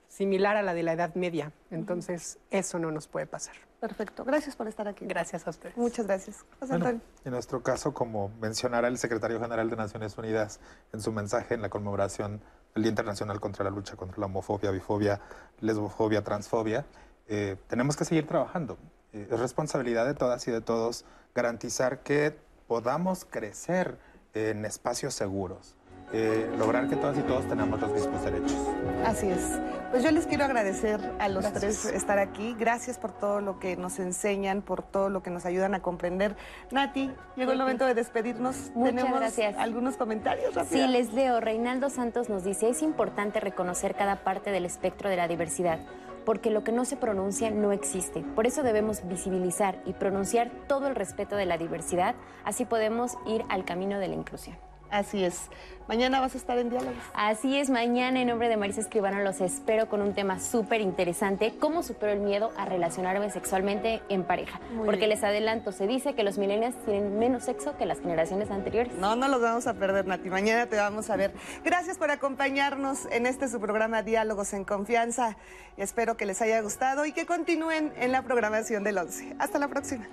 similar a la de la Edad Media. Entonces, eso no nos puede pasar. Perfecto. Gracias por estar aquí. Gracias a ustedes. Muchas gracias. José Bueno, Antonio. en nuestro caso, como mencionara el secretario general de Naciones Unidas en su mensaje en la conmemoración del Día Internacional contra la lucha contra la homofobia, bifobia, lesbofobia, transfobia, eh, tenemos que seguir trabajando. Eh, es responsabilidad de todas y de todos garantizar que podamos crecer en espacios seguros, eh, lograr que todas y todos tenemos los mismos derechos. Así es. Pues yo les quiero agradecer a los tres estar aquí. Gracias por todo lo que nos enseñan, por todo lo que nos ayudan a comprender. Nati, llegó el momento de despedirnos. Muchas Tenemos gracias. algunos comentarios Sí, rápidos. les leo. Reinaldo Santos nos dice, es importante reconocer cada parte del espectro de la diversidad, porque lo que no se pronuncia no existe. Por eso debemos visibilizar y pronunciar todo el respeto de la diversidad, así podemos ir al camino de la inclusión. Así es. Mañana vas a estar en diálogos. Así es, mañana en nombre de Marisa Escribano los espero con un tema súper interesante, cómo supero el miedo a relacionarme sexualmente en pareja. Muy Porque bien. les adelanto, se dice que los millennials tienen menos sexo que las generaciones anteriores. No, no los vamos a perder, Nati. Mañana te vamos a ver. Gracias por acompañarnos en este su programa Diálogos en Confianza. Espero que les haya gustado y que continúen en la programación del 11. Hasta la próxima.